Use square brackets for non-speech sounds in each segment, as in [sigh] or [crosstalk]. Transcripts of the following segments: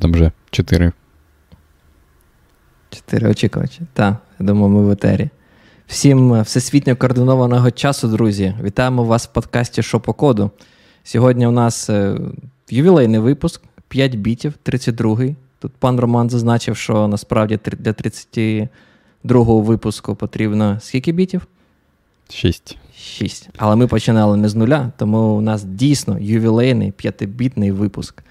там вже чотири. Чотири очікувачі. Так, я думаю, ми в етері. Всім всесвітньо координованого часу, друзі. Вітаємо вас в подкасті «Що по коду. Сьогодні у нас е, ювілейний випуск, 5 бітів, 32-й. Тут пан Роман зазначив, що насправді для 32-го випуску потрібно скільки бітів? Шість. Шість. Але ми починали не з нуля, тому у нас дійсно ювілейний п'ятибітний випуск.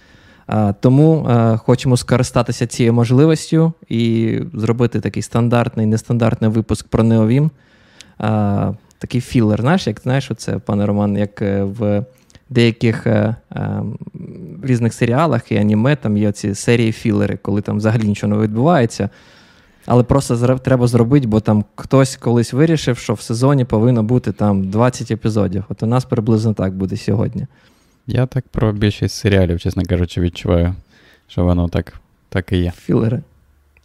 Тому хочемо скористатися цією можливістю і зробити такий стандартний, нестандартний випуск про Неовім. Такий філер, знаєш, як знаєш, оце, пане Роман, як е, в деяких а, е, різних серіалах і аніме там є ці серії філери, коли там взагалі нічого не відбувається. Але просто треба зробити, бо там хтось колись вирішив, що в сезоні повинно бути там 20 епізодів. От у нас приблизно так буде сьогодні. Я так про більшість серіалів, чесно кажучи, відчуваю, що воно так так і є. Філери.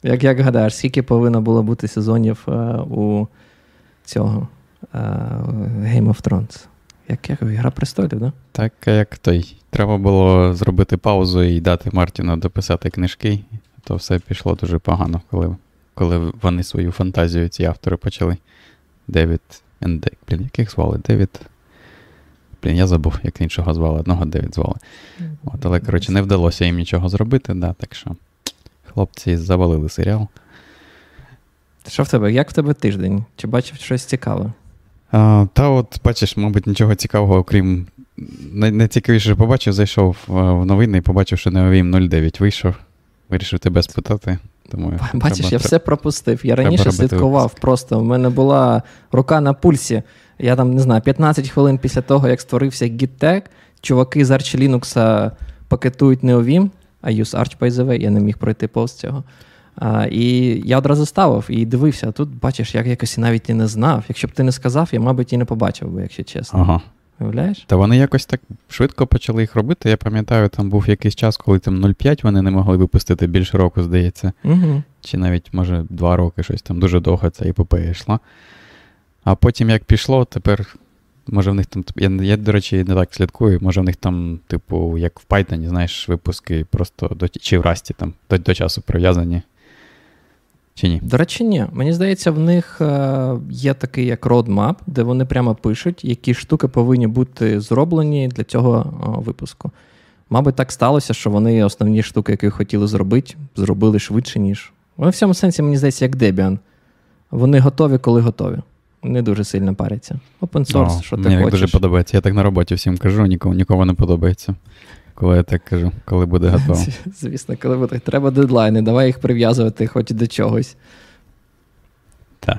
Як як гадаєш, скільки повинно було бути сезонів а, е, у цього а, е, Game of Thrones? Як як Гра престолів, да? так? як той. Треба було зробити паузу і дати Мартіну дописати книжки, то все пішло дуже погано, коли коли вони свою фантазію, ці автори почали. Девід. Блін, яких звали? Девід. Блін, я забув, як іншого звали, одного Девід звали. От, Але, коротше, не вдалося їм нічого зробити, да, так що хлопці завалили серіал. Що в тебе? Як в тебе тиждень? Чи бачив щось цікаве? А, Та от, бачиш, мабуть, нічого цікавого, окрім. Найцікавіше побачив, зайшов в новини і побачив, що Неовім 09 вийшов. Вирішив тебе спитати. Тому Бачиш, треба, я все пропустив. Я раніше слідкував випуск. просто. У мене була рука на пульсі. Я там не знаю, 15 хвилин після того, як створився GitTag, чуваки з Arch Linux пакетують Neovim, а use Arch by the way, я не міг пройти повз цього. А, І я одразу ставив і дивився. А тут бачиш, я якось навіть і не знав. Якщо б ти не сказав, я, мабуть, і не побачив би, якщо чесно. Ага. Уявляєш? Та вони якось так швидко почали їх робити. Я пам'ятаю, там був якийсь час, коли там 0,5 вони не могли випустити більше року, здається. Угу. Чи навіть, може, 2 роки щось там дуже довго ця епопея йшла. А потім, як пішло, тепер, може, в них там. Я, я, до речі, не так слідкую, може, в них там, типу, як в Python, знаєш, випуски просто до, чи в Расті там до, до часу прив'язані. Чи ні? До речі, ні. Мені здається, в них е, є такий як roadmap, де вони прямо пишуть, які штуки повинні бути зроблені для цього випуску. Мабуть, так сталося, що вони основні штуки, які хотіли зробити, зробили швидше, ніж. Вони в цьому сенсі, мені здається, як Debian. Вони готові, коли готові. Не дуже сильно паряться. Open source, О, що ти мені хочеш. Мені дуже подобається. Я так на роботі всім кажу, нікому нікому не подобається. Коли я так кажу, коли буде готово. [laughs] Звісно, коли буде. Треба дедлайни, давай їх прив'язувати хоч до чогось. Так.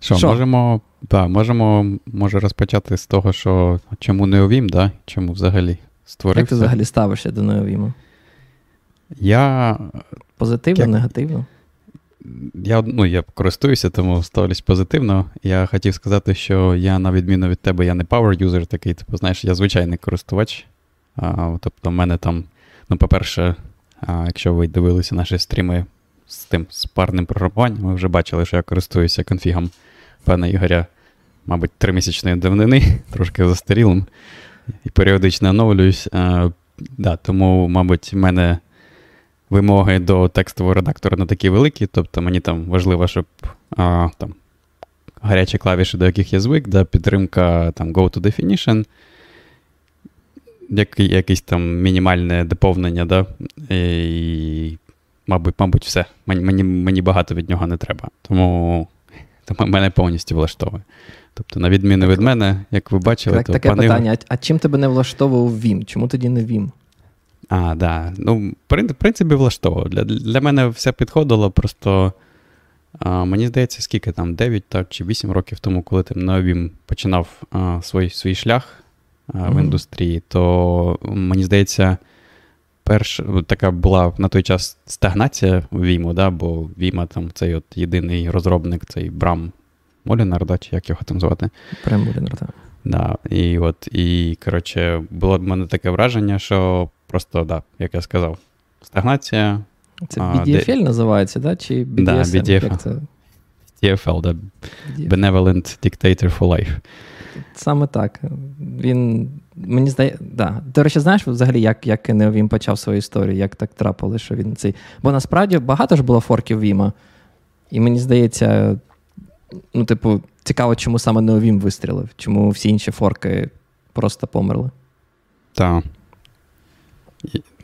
Що, що? можемо та, можемо може розпочати з того, що чому не увім, да? чому взагалі створився. Як ти взагалі ставишся до неовіму? Я. Позитивно, як... негативно? Я ну, я користуюся, тому ставлюсь позитивно. Я хотів сказати, що я, на відміну від тебе, я не power user такий, типу, знаєш, я звичайний користувач. А, Тобто, в мене там, ну, по-перше, а, якщо ви дивилися наші стріми з тим з парним програмуванням, ви вже бачили, що я користуюся конфігом пана Ігоря, мабуть, тримісячної давнини, [laughs] трошки застарілим, і періодично оновлююсь. А, да, Тому, мабуть, в мене вимоги до текстового редактора не такі великі, тобто мені там важливо, щоб а, там, гарячі клавіші, до яких я звик, да, підтримка там, Go to Definition якесь там мінімальне доповнення, да? і, мабуть, мабуть, все. Мені, мені багато від нього не треба. Тому [laughs] тому мене повністю влаштовує. Тобто, на відміну від мене, як ви бачили, так, то таке пани... питання: а чим тебе не влаштовував Vim? Чому тоді не Vim? А, да. Ну, в принципі, влаштовував. Для для мене все підходило, просто а, мені здається, скільки там, 9 так, чи 8 років тому, коли ти на Vim починав а, свій, свій шлях. В індустрії, то мені здається, перш така була на той час стагнація в Віму, да, бо Віма там цей от єдиний розробник, цей Брам Молінар, да, чи як його там звати? Брам Молінар, так. Да, І от, і, коротше, було в мене таке враження, що просто, да, як я сказав, стагнація. Це BDFL де... називається, да? чи BDSM? Да, BDF. Як це? DFL, да. Benevolent Dictator for Life. Саме так. Він мені здається, да. До речі, знаєш взагалі, як як Neovim почав свою історію, як так трапило, що він цей. Бо насправді багато ж було форків Віма. І мені здається, ну, типу, цікаво, чому саме Neovim вистрілив, чому всі інші форки просто померли. Так.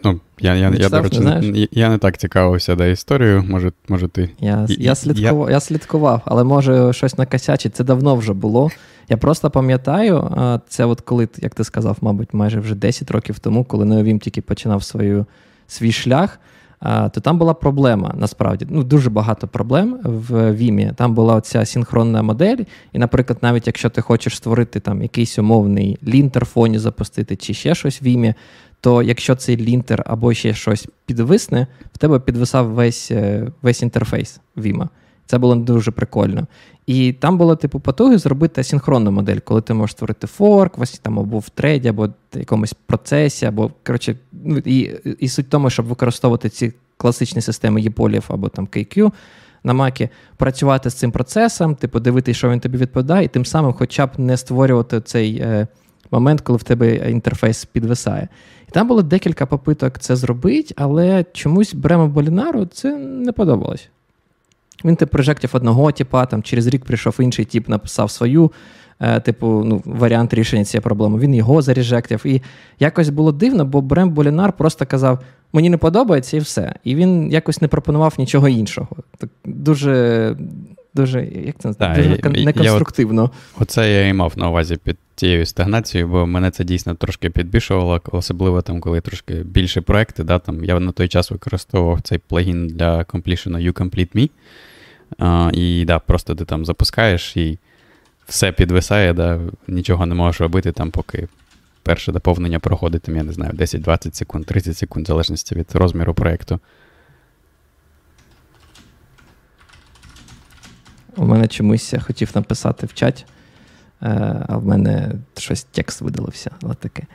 Ну, Я я, я, до речі, не я не так цікавився да, історією, може, може ти. Я я, слідкував, я... я слідкував, але може щось накосячить. Це давно вже було. Я просто пам'ятаю, це от коли, як ти сказав, мабуть, майже вже 10 років тому, коли Неовім тільки починав свою, свій шлях, то там була проблема насправді. Ну, Дуже багато проблем в Вімі. Там була ця синхронна модель, і, наприклад, навіть якщо ти хочеш створити там якийсь умовний лінтер фоні запустити чи ще щось в Вімі, то якщо цей лінтер або ще щось підвисне, в тебе підвисав весь е, весь інтерфейс Vima. Це було дуже прикольно. І там було, типу, потуги зробити синхронну модель, коли ти можеш створити форк, ось там або в треді, або в якомусь процесі, або коротше, ну, і і суть в тому, щоб використовувати ці класичні системи EPOLів або там KQ на Макі, працювати з цим процесом, типу, дивитися, що він тобі відповідає, і тим самим, хоча б не створювати цей е, момент, коли в тебе інтерфейс підвисає. І там було декілька попиток це зробити, але чомусь Брему Болінару це не подобалось. Він тип прожектив одного типа, там через рік прийшов інший тип, написав свою, е, типу, ну, варіант рішення цієї проблеми. Він його зарежектив. І якось було дивно, бо Брем Болінар просто казав: мені не подобається і все. І він якось не пропонував нічого іншого. Так Дуже дуже як це да, дуже неконструктивно. Я от, оце я і мав на увазі під тією стагнацією, бо мене це дійсно трошки підбішувало, особливо там, коли трошки більше проекти. Да, там, Я на той час використовував цей плагін для completion UCompleteMe. А, І да, просто ти там запускаєш і все підвисає, да, нічого не можеш робити, там, поки перше доповнення проходить, там, я не знаю, 10-20 секунд, 30 секунд, в залежності від розміру проєкту. У мене чомусь я хотів написати в чаті, е, а в мене щось текст видалився. таке.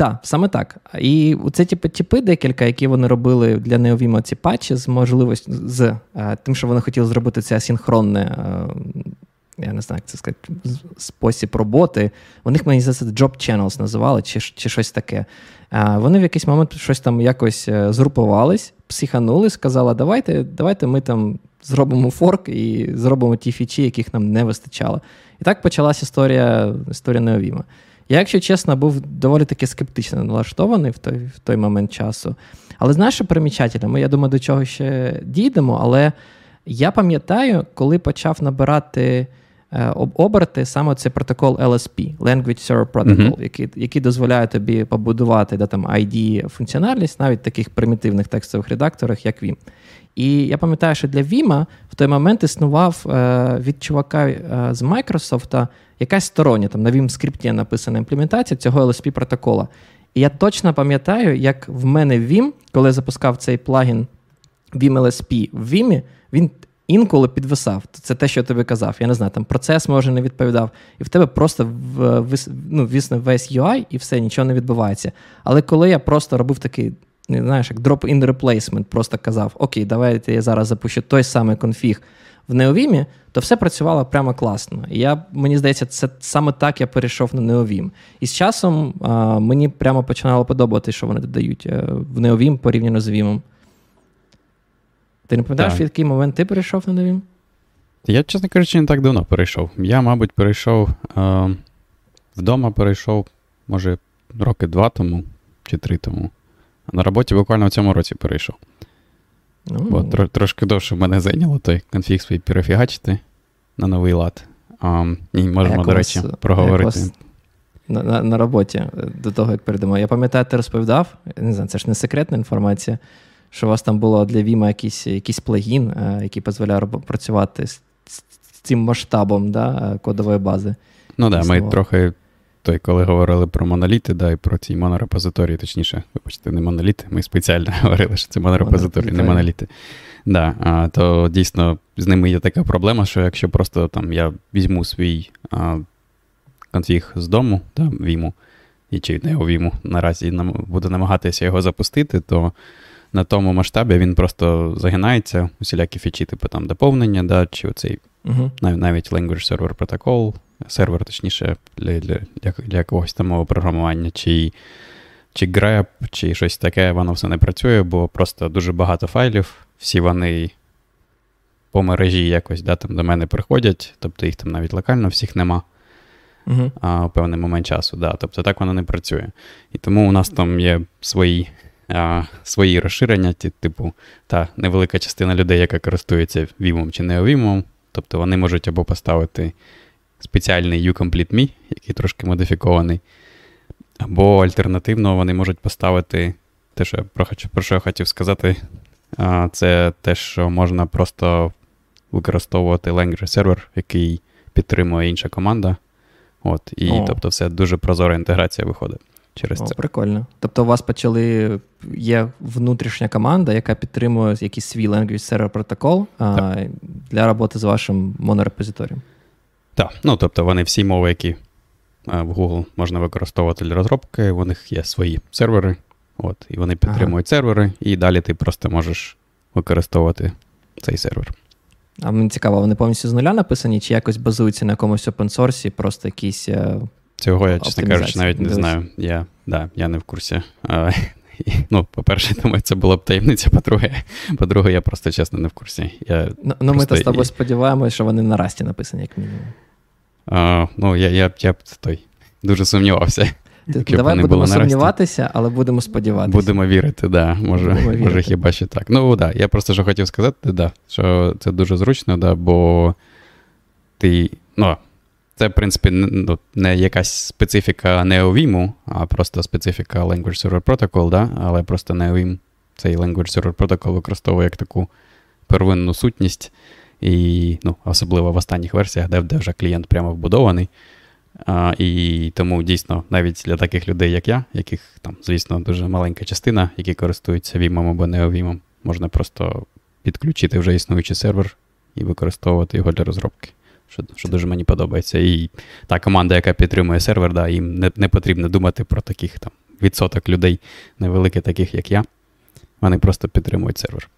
Так, саме так. І це типу, типи декілька, які вони робили для Neovimo ці патчі з можливістю з е, тим, що вони хотіли зробити це асінхронне, е, я не знаю, як це сказати, спосіб роботи. У них, мені здається, Job Channels називали, чи чи щось таке. Е, вони в якийсь момент щось там якось згрупувались, психанули, сказали, давайте, давайте ми там зробимо форк і зробимо ті фічі, яких нам не вистачало. І так почалася історія історія Неовіма. Я, якщо чесно, був доволі таки скептично налаштований в той в той момент часу. Але знаєш, що примічательно, я думаю, до чого ще дійдемо, але я пам'ятаю, коли почав набирати оберти саме цей протокол LSP, Language Server Protocol, uh-huh. який який дозволяє тобі побудувати да, там, ID функціональність навіть в таких примітивних текстових редакторах, як Vim. І я пам'ятаю, що для Vima в той момент існував е, від чувака е, з Microsoft якась стороння, там на Vim скрипті написана імплементація цього LSP протокола. І я точно пам'ятаю, як в мене Vim, коли я запускав цей плагін Vim LSP в Vim, він інколи підвисав. Це те, що я тобі казав. Я не знаю, там процес може не відповідав, і в тебе просто ну, вісне весь UI і все, нічого не відбувається. Але коли я просто робив такий Не знаєш, як drop-in replacement, просто казав: Окей, давайте я зараз запущу той самий конфіг в Neovim, то все працювало прямо класно. І я, мені здається, це саме так я перейшов на Neovim. І з часом а, мені прямо починало подобатися, що вони додають е, в Neovim порівняно з Vim. Ти не пам'ятаєш, в який момент ти перейшов на Neovim? Я, чесно кажучи, не так давно перейшов. Я, мабуть, перейшов е, вдома перейшов, може, роки два тому чи три тому. На роботі буквально в цьому році перейшов. Ну, Бо тр, трошки довше мене зайняло той конфіг свій перефігачити на новий лад. А, І можемо, до речі, проговорити. На, на на, роботі е, до того, як перейдемо. Я пам'ятаю, ти розповідав, не знаю, це ж не секретна інформація, що у вас там було для Vima якийсь якийсь плагін, е, який дозволяє працювати з, цим масштабом да, кодової бази. Ну так, да, ми трохи той, коли говорили про моноліти, да, і про ці монорепозиторії, точніше, вибачте, не моноліти, ми спеціально [laughs] говорили, що це монорепозиторії, не моноліти. Да, а, То дійсно з ними є така проблема, що якщо просто там я візьму свій а, конфіг з дому, да, віму, і чи не віму, наразі буду намагатися його запустити, то на тому масштабі він просто загинається, усілякі фічі, типу там доповнення, да, чи оцей uh-huh. навіть Language Server Protocol, сервер, точніше, для для, для якогось там мого програмування, чи чи grep, чи щось таке, воно все не працює, бо просто дуже багато файлів, всі вони по мережі якось да, там до мене приходять, тобто їх там навіть локально всіх нема uh-huh. а, у певний момент часу. Да, Тобто так воно не працює. І тому у нас там є свої а, свої розширення, ті, типу, та невелика частина людей, яка користується Vim чи не Vim, тобто вони можуть або поставити спеціальний uComplete.me, який трошки модифікований, або альтернативно вони можуть поставити те, що я про, про що я хотів сказати, а, це те, що можна просто використовувати language сервер, який підтримує інша команда. От, І О. тобто все дуже прозора інтеграція виходить через О, це. Прикольно. Тобто, у вас почали є внутрішня команда, яка підтримує якийсь свій language server протокол а, для роботи з вашим монорепозиторієм. Так, ну тобто вони всі мови, які в Google можна використовувати для розробки, у них є свої сервери, от, і вони підтримують ага. сервери, і далі ти просто можеш використовувати цей сервер. А мені цікаво, вони повністю з нуля написані, чи якось базуються на якомусь опенсорсі, просто якісь. Цього я, чесно кажучи, навіть не знаю. Я да, я не в курсі. А, [laughs] Ну, по-перше, думаю, це була б таємниця, по-друге, по-друге, я просто чесно не в курсі. Я Ну, ну ми то з тобою і... сподіваємося, що вони на расті написані, як мінімум. А, Ну, я я, я б той дуже сумнівався. Давай будемо сумніватися, але будемо сподіватися. Будемо вірити, да. Може, будемо може хіба що так. Ну, да, я просто що хотів сказати, да, що це дуже зручно, да, бо ти. ну, Це, в принципі, ну, не якась специфіка NeoVim, а просто специфіка Language Server Protocol, да, але просто NeoVim цей Language Server Protocol використовує як таку первинну сутність. І ну, особливо в останніх версіях, де, де вже клієнт прямо вбудований. А, І тому дійсно, навіть для таких людей, як я, яких там, звісно, дуже маленька частина, які користуються Vim або NeoVim, можна просто підключити вже існуючий сервер і використовувати його для розробки. Що що дуже мені подобається. І та команда, яка підтримує сервер, да, їм не не потрібно думати про таких там відсоток людей, невеликих таких, як я. Вони просто підтримують сервер.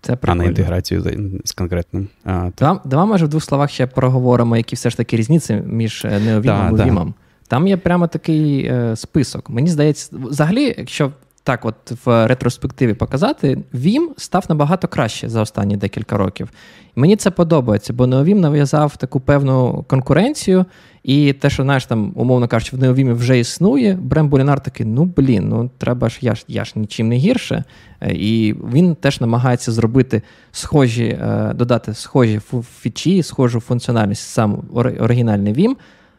Це А на інтеграцію з, з конкретним. А, Давай, давай, може, в двох словах ще проговоримо, які все ж таки різниці між е, неовімом і вімом. Там є прямо такий е, список. Мені здається, взагалі, якщо так, от в ретроспективі показати, Vim став набагато краще за останні декілька років. Мені це подобається, бо Neovim нав'язав таку певну конкуренцію, і те, що знаєш, там, умовно кажучи, в Neovim вже існує, Брем Булінар такий, ну блін, ну треба ж, я ж я ж нічим не гірше. Е, і він теж намагається зробити схожі, е, додати схожі фічі, схожу функціональність сам оригінальний Vim,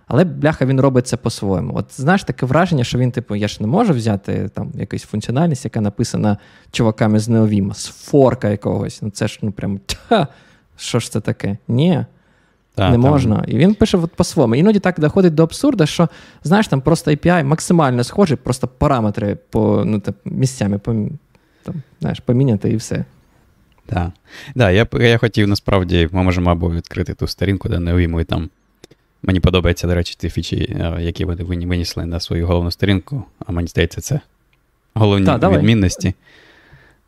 але бляха він робить це по-своєму. От знаєш таке враження, що він, типу, я ж не можу взяти там якусь функціональність, яка написана чуваками з Неовіма, з форка якогось. Ну це ж ну прям та, що ж це таке? Ні. Та, не там. можна. І він пише от по-своєму. Іноді так доходить до абсурду, що знаєш, там просто API максимально схожий, просто параметри по ну, там, місцями по, там, знаєш, поміняти і все. Так. Да, я я хотів насправді, ми можемо або відкрити ту сторінку, де не і там Мені подобаються, до речі, ті фічі, е, які вони винесли на свою головну сторінку, а мені здається, це головні Та, відмінності.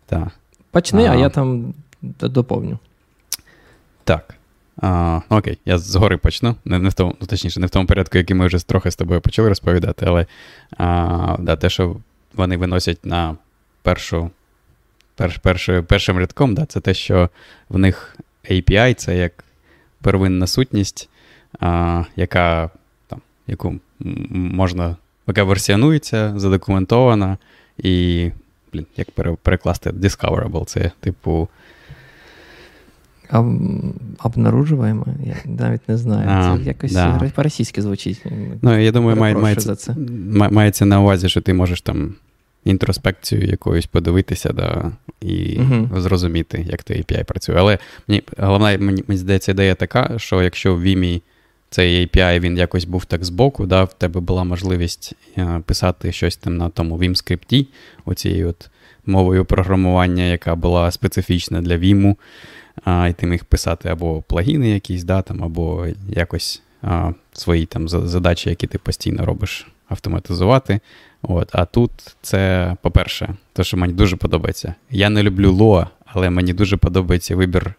Та. Почни, а, а я там доповню. Так. А, Окей, я згори почну. Не, не в тому, ну, Точніше, не в тому порядку, який ми вже трохи з тобою почали розповідати, але а, да, те, що вони виносять на першу, перш, перш, першим рядком, да, це те, що в них API це як первинна сутність яка там, яку можна, яка версіонується, задокументована, і, блін, як перекласти discoverable, це, типу. Обнаружуємо? Я навіть не знаю. А, це якось да. по-російськи звучить. Ну, я думаю, має, мається, це. мається на увазі, що ти можеш там інтроспекцію якоюсь подивитися да, і uh зрозуміти, як той API працює. Але мені головна, мені, мені здається, ідея така, що якщо в Vimy цей API він якось був так збоку, да, в тебе була можливість е, писати щось там на тому Vim скрипті, оцією от мовою програмування, яка була специфічна для Vim, і ти міг писати або плагіни якісь, да, там, або якось а, свої там задачі, які ти постійно робиш, автоматизувати. От. А тут це, по-перше, те, що мені дуже подобається. Я не люблю Lua, але мені дуже подобається вибір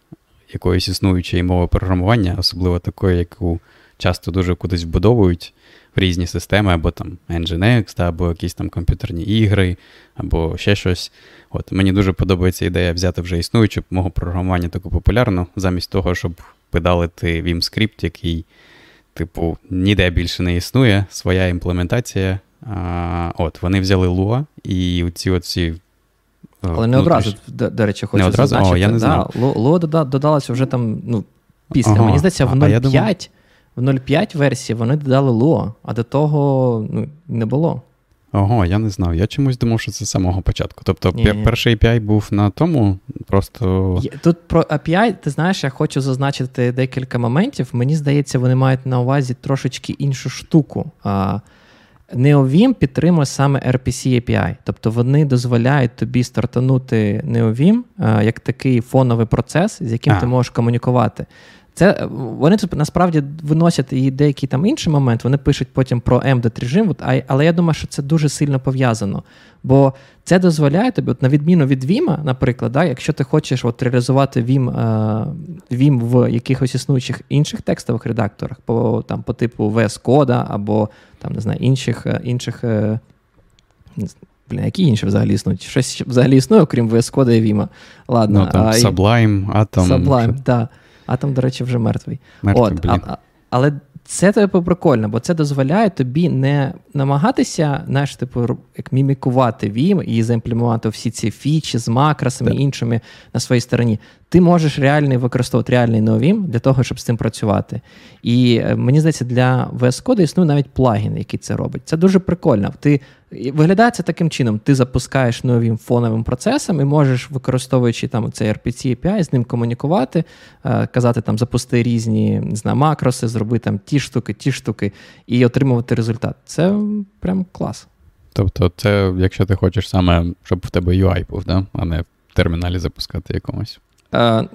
якоїсь існуючої мови програмування, особливо такої, яку часто дуже кудись вбудовують в різні системи, або там Nginx, або якісь там комп'ютерні ігри, або ще щось. От Мені дуже подобається ідея взяти вже існуючу мого програмування таку популярну, замість того, щоб педалити Vim скрипт, який, типу, ніде більше не існує, своя імплементація. А, От, Вони взяли Lua і ці оці. Але не одразу, до, до речі, хочу не одразу? зазначити. О, я не знав. Да, Lua додалося вже там, ну, після. Ага. Мені здається, в 0.5 в 0.5 версії вони додали Lua, а до того ну, не було. Ого, я не знав. Я чомусь думав, що це з самого початку. Тобто ні, перший API був на тому, просто. Тут про API, ти знаєш, я хочу зазначити декілька моментів. Мені здається, вони мають на увазі трошечки іншу штуку. NeoVim підтримує саме RPC API. Тобто вони дозволяють тобі стартанути NeoVim як такий фоновий процес, з яким а. ти можеш комунікувати. Це Вони тут насправді виносять і деякий там інший момент, вони пишуть потім про MDET режим, але я думаю, що це дуже сильно пов'язано. Бо це дозволяє тобі, от на відміну від Vim, наприклад, да, якщо ти хочеш от реалізувати Vim, Vim в якихось існуючих інших текстових редакторах, по там, по типу VS Code або там, не знаю, інших інших. Е, Блін, які інші взагалі існують? Щось взагалі існує, окрім VS Code і Vim. Ладно. Ну, там Sublime, Atom. Sublime, так. Атом, до речі, вже мертвий. мертвий От, блін. А, але це типу прикольно, бо це дозволяє тобі не намагатися, знаєш, типу, як мімікувати Vim і заімплементувати всі ці фічі з макросами і іншими на своїй стороні. Ти можеш реальний використовувати реальний NeoVim для того, щоб з цим працювати. І е, мені здається, для VS Code існує навіть плагін, який це робить. Це дуже прикольно. Ти Виглядає це таким чином: ти запускаєш новим фоновим процесом і можеш, використовуючи там цей RPC API, з ним комунікувати, е, казати там запусти різні не знаю, макроси, зроби там ті штуки, ті штуки, і отримувати результат. Це прям клас. Тобто, це, якщо ти хочеш саме, щоб в тебе UI був, да? а не в терміналі запускати якомусь. Е,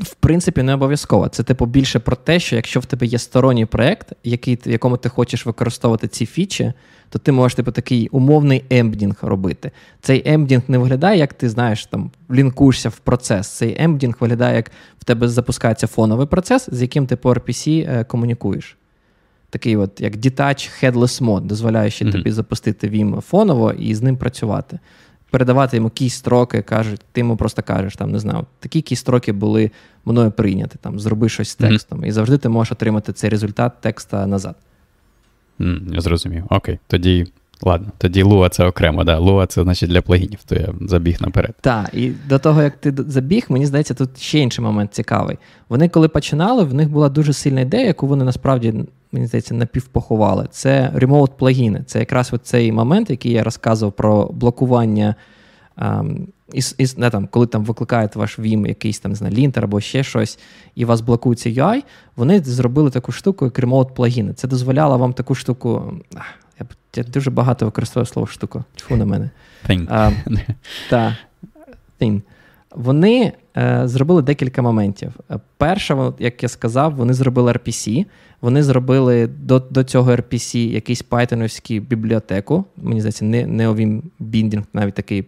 в принципі, не обов'язково. Це типу більше про те, що якщо в тебе є сторонній проєкт, який, в якому ти хочеш використовувати ці фічі, то ти можеш типу, такий умовний ембдінг робити. Цей ембдінг не виглядає, як ти знаєш, там лінкуєшся в процес. Цей ембдінг виглядає, як в тебе запускається фоновий процес, з яким ти по RPC е, комунікуєш. Такий, от, як Detach Headless Mode, дозволяючи mm-hmm. тобі запустити Vim фоново і з ним працювати передавати йому якісь строки, кажуть, ти йому просто кажеш, там, не знаю, такі якісь строки були мною прийняті, там, зроби щось з текстом. Mm-hmm. І завжди ти можеш отримати цей результат текста назад. Mm, я зрозумів. Окей. Тоді. Ладно, тоді Lua це окремо, да. Lua це значить для плагінів, то я забіг наперед. Так, і до того, як ти забіг, мені здається, тут ще інший момент цікавий. Вони, коли починали, в них була дуже сильна ідея, яку вони насправді мені здається, напівпоховали. Це ремоут плагіни. Це якраз цей момент, який я розказував про блокування. Um, із, із, не, там, Коли там викликають ваш Vim якийсь там, не знаю, лінтер або ще щось, і у вас блокується UI, вони зробили таку штуку, як ремоут плагіни. Це дозволяло вам таку штуку. Я я дуже багато використовую слово штуку. Чому на мене? Thing. [laughs] Uh, та, thing. Вони зробили декілька моментів. Перше, як я сказав, вони зробили RPC. Вони зробили до до цього RPC якийсь пайтоновський бібліотеку. Мені здається, не неовім біндінг, навіть такий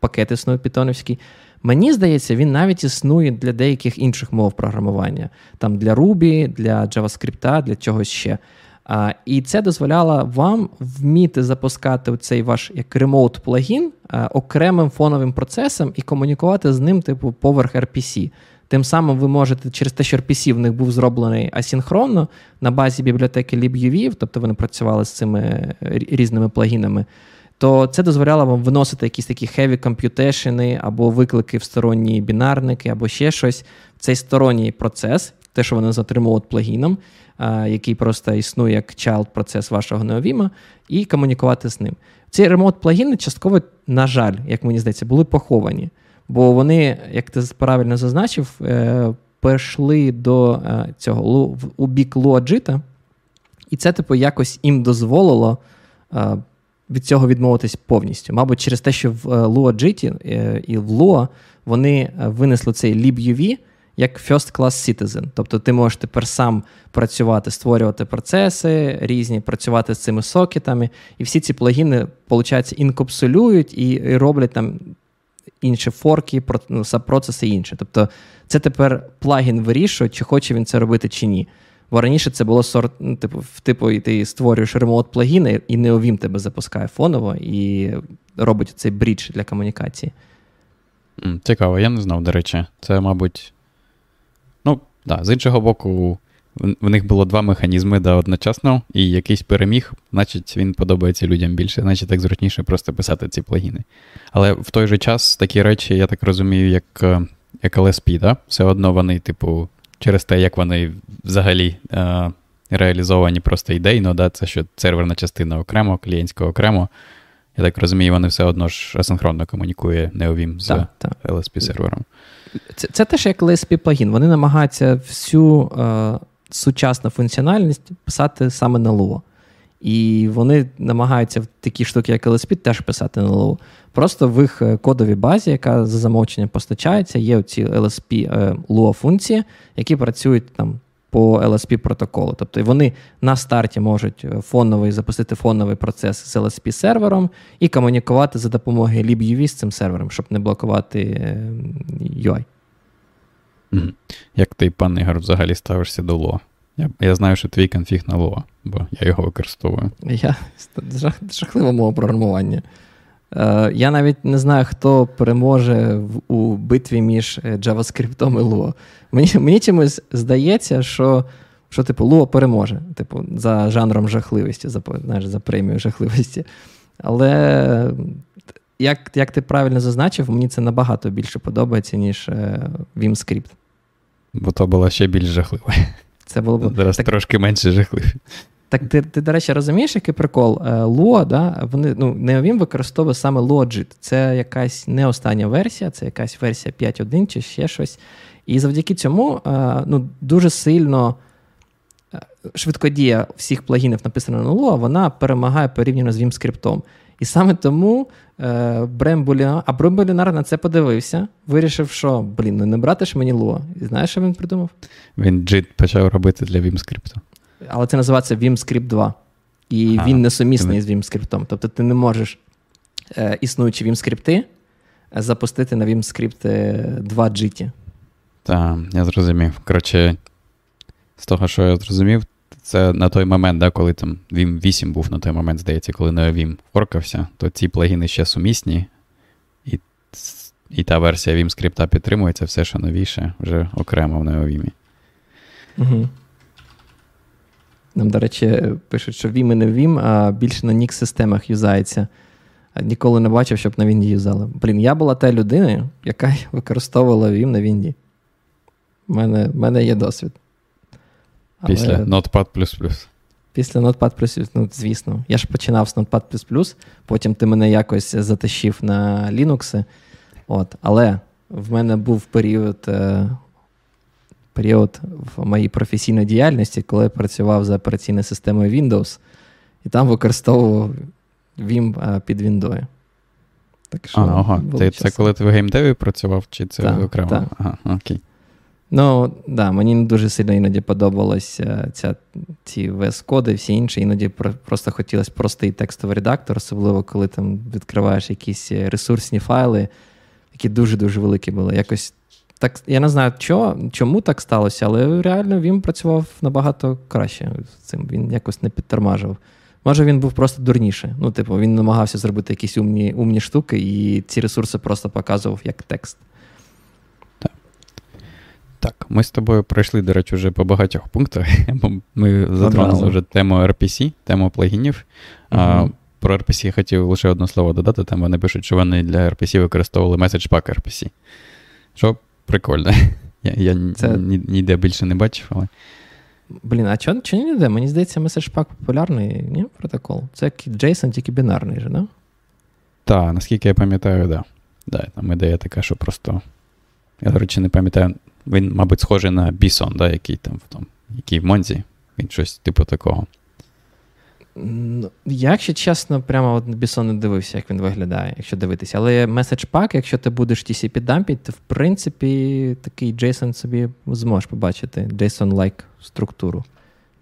пакет існує питоновський. Мені здається, він навіть існує для деяких інших мов програмування. Там для Ruby, для JavaScript, для чогось ще. А, І це дозволяло вам вміти запускати цей ваш як ремоут плагін окремим фоновим процесом і комунікувати з ним, типу, поверх RPC. Тим самим ви можете через те, що RPC в них був зроблений асінхронно на базі бібліотеки libuv, тобто вони працювали з цими е, різними плагінами, то це дозволяло вам виносити якісь такі heavy computation або виклики в сторонні бінарники, або ще щось. Цей сторонній процес, те, що вони затримують плагіном, який просто існує як child процес вашого неовіма, і комунікувати з ним. Ці ремонт плагіни частково, на жаль, як мені здається, були поховані. Бо вони, як ти правильно зазначив, е, перейшли до е, цього у бік Луаджита, і це, типу, якось їм дозволило е, від цього відмовитись повністю. Мабуть, через те, що в Луаджиті і в Lua вони винесли цей LibUV як First Class Citizen. Тобто ти можеш тепер сам працювати, створювати процеси різні, працювати з цими сокетами, і всі ці плагіни, виходить, інкапсулюють і роблять там інші форки, ну, сабпроцеси і інше. Тобто це тепер плагін вирішує, чи хоче він це робити чи ні. Бо раніше це було сорт, ну, типу, типу, ти створюєш ремонт плагіни, і Neovim тебе запускає фоново і робить цей брідж для комунікації. Цікаво, я не знав, до речі. Це, мабуть. Да, з іншого боку, в них було два механізми да, одночасно, і якийсь переміг, значить, він подобається людям більше, значить так зручніше просто писати ці плагіни. Але в той же час такі речі, я так розумію, як е, як LSP, да? все одно вони, типу, через те, як вони взагалі е, реалізовані просто ідейно, да? це що серверна частина окремо, клієнтська окремо. Я так розумію, вони все одно ж асинхронно комунікує Neovim з так, так. LSP сервером. Це це теж як LSP плагін. Вони намагаються всю е, сучасну функціональність писати саме на Lua. І вони намагаються такі штуки, як LSP, теж писати на Lua. Просто в їх е, кодовій базі, яка за замовченням постачається, є ці LSP е, Lua функції, які працюють там по LSP протоколу. Тобто вони на старті можуть е, фоновий запустити фоновий процес з LSP сервером і комунікувати за допомогою LibUV з цим сервером, щоб не блокувати UI. Як ти, пан Ігор, взагалі ставишся до Lua? Я я знаю, що твій конфіг на Lua, бо я його використовую. Я жахливо мова програмування. Е, Я навіть не знаю, хто переможе в, у битві між е, JavaScript і Lua. Мені мені чомусь здається, що що типу, Lua переможе, типу, за жанром жахливості, за знаєш, за премію жахливості. Але як як ти правильно зазначив, мені це набагато більше подобається, ніж е, VimScript. Бо то було ще більш жахливе. Це було б... Зараз так... трошки менше жахливе. Так ти, ти, до речі, розумієш, який прикол? Lua, да, вони, ну, Neovim використовує саме Logit. Це якась не остання версія, це якась версія 5.1 чи ще щось. І завдяки цьому ну, дуже сильно швидкодія всіх плагінів, написаних на Lua, вона перемагає порівняно з Vim І саме тому е, Брем Булінар, а Брем Булінар на це подивився, вирішив, що блін, ну не брати ж мені Lua. І знаєш, що він придумав? Він JIT почав робити для VimScript але це називається VimScript 2. І а, він несумісний з VimScript. Тобто ти не можеш е, існуючі VimScript е, запустити на VimScript 2 GT. Так, я зрозумів. Коротше, з того, що я зрозумів, це на той момент, да, коли там Vim 8 був на той момент, здається, коли на Vim форкався, то ці плагіни ще сумісні, і і та версія VimScript підтримується, все, що новіше, вже окремо в NeoVim. Угу. Нам, до речі, пишуть, що Vim і не Vim, а більше на Nix системах юзається. Ніколи не бачив, щоб на Вінді юзали. Блін, я була та людиною, яка [laughs] використовувала Vim на Вінді. У мене, мене є досвід. Але... Після Notepad. Після Notepad, ну, звісно. Я ж починав з Notepad, потім ти мене якось затащив на Linux. От. Але в мене був період е, період в моїй професійній діяльності, коли я працював за операційною системою Windows, і там використовував Vim е, під Windows. Так що а, ага. Це, це коли ти в геймдеві працював, чи це так, окремо? Так. Ага, окей. Ну, да, мені не дуже сильно іноді подобалися ця, ці VS-коди, всі інші. Іноді просто хотілося простий текстовий редактор, особливо коли там відкриваєш якісь ресурсні файли, які дуже-дуже великі були. Якось так, Я не знаю, що, чому так сталося, але реально він працював набагато краще з цим. Він якось не підтормажив. Може, він був просто дурніше. Ну, типу, він намагався зробити якісь умні умні штуки, і ці ресурси просто показував як текст. Так, Так, ми з тобою пройшли, до речі, вже по багатьох пунктах. [laughs] Ми затронули вже тему RPC, тему плагінів. Угу. А, Про RPC я хотів лише одне слово додати. Там вони пишуть, що вони для RPC використовували Message Pack RPC. Що Прикольно. [laughs] Я я Це... ніде більше не бачив, але. Блін, а чого чо ніде? Мені здається, MessagePack популярний, ні, протокол. Це як JSON, тільки бінарний же, да? Так, наскільки я пам'ятаю, да. Да, Там ідея така, що просто. Я, до речі, не пам'ятаю, він, мабуть, схожий на Bison, да, який там в тому, який в Монзі. Він щось типу такого. Ну, я, якщо чесно, прямо от Бісон не дивився, як він виглядає, якщо дивитися. Але Message Pack, якщо ти будеш TCP дампити, то в принципі такий JSON собі зможеш побачити. JSON-like структуру.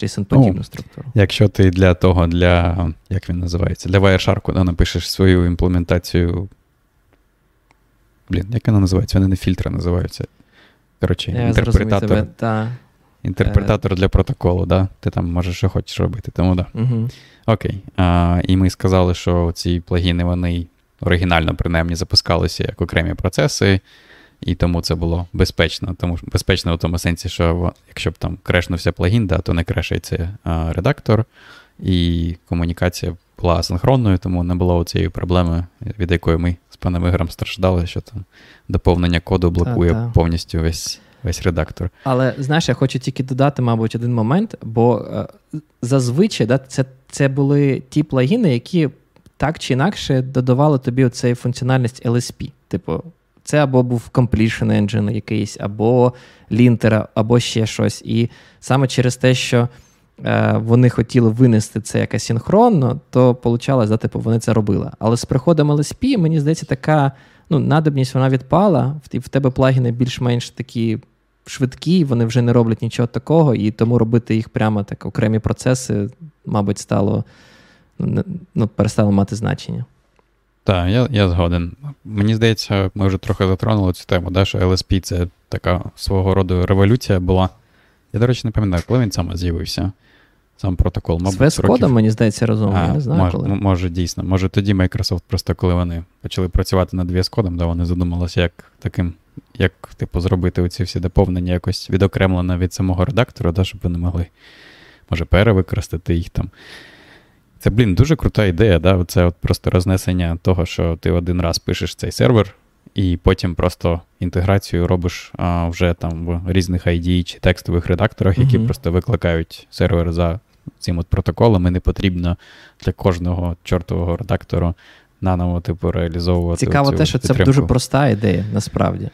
JSON подібну структуру. Якщо ти для того, для як він називається, для Wireshark да, напишеш свою імплементацію. Блін, як вона називається? Вони не фільтри називаються. Коротше, інтерпретатор. Інтерпретатор для протоколу, да? Ти там можеш що хочеш робити, тому да. Угу. Окей. А, І ми сказали, що ці плагіни вони оригінально, принаймні, запускалися як окремі процеси, і тому це було безпечно. Тому безпечно в тому сенсі, що якщо б там крешнувся плагін, да, то не крешається редактор, і комунікація була асинхронною, тому не було цієї проблеми, від якої ми з паном Ігорем страждали, що там доповнення коду блокує Та-та. повністю весь. Весь редактор. Але знаєш, я хочу тільки додати, мабуть, один момент, бо е, зазвичай да, це це були ті плагіни, які так чи інакше додавали тобі оцей функціональність LSP. Типу, це або був completion engine якийсь, або лінтера, або ще щось. І саме через те, що е, вони хотіли винести це якось синхронно, то получалось, да, типу, вони це робили. Але з приходом LSP, мені здається, така ну, надобність вона відпала, в тебе плагіни більш-менш такі. Швидкі, вони вже не роблять нічого такого, і тому робити їх прямо так окремі процеси, мабуть, стало ну, перестало мати значення. Так, я я згоден. Мені здається, ми вже трохи затронули цю тему, да, що LSP це така свого роду революція була. Я, до речі, не пам'ятаю, коли він саме з'явився. Сам протокол, мабуть, З кодом мені здається, разом. А, я не знаю, може, коли. може, дійсно. Може, тоді Microsoft, просто коли вони почали працювати над VS кодом, да, вони задумалися, як таким, як, типу, зробити оці всі доповнення якось відокремлено від самого редактора, да, щоб вони могли, може, перевикористати їх там. Це, блін, дуже крута ідея, да? Це от просто рознесення того, що ти один раз пишеш цей сервер, і потім просто інтеграцію робиш а, вже там в різних ID чи текстових редакторах, які mm-hmm. просто викликають сервер за цим от протоколом, і не потрібно для кожного чортового редактору наново типу реалізовувати. Цікаво те, що підтримку. це дуже проста ідея, насправді.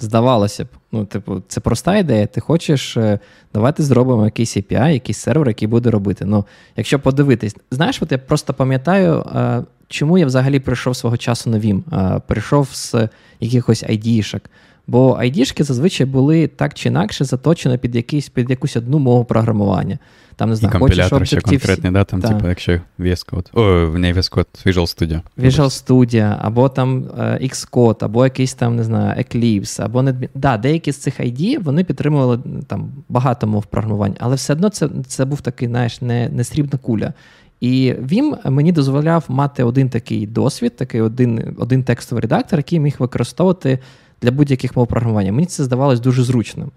Здавалося б, ну, типу, це проста ідея. Ти хочеш, е, давайте зробимо якийсь API, якийсь сервер, який буде робити. Ну, якщо подивитись, знаєш, от я просто пам'ятаю, е, чому я взагалі прийшов свого часу на Vim. Е, прийшов з якихось ID-шок. Бо ID-шки зазвичай були так чи інакше заточені під якийсь, під якусь одну мову програмування. Там, не знаю, І компілятор ще конкретний, да, там, типу, якщо VS Code. О, не VS Code, Visual Studio. Visual Studio, або там Xcode, або якийсь там, не знаю, Eclipse, або не... Да, деякі з цих ID вони підтримували там багато мов програмування, але все одно це це був такий, знаєш, не, не срібна куля. І Vim мені дозволяв мати один такий досвід, такий один один текстовий редактор, який міг використовувати для будь-яких мов програмування. Мені це здавалось дуже зручним.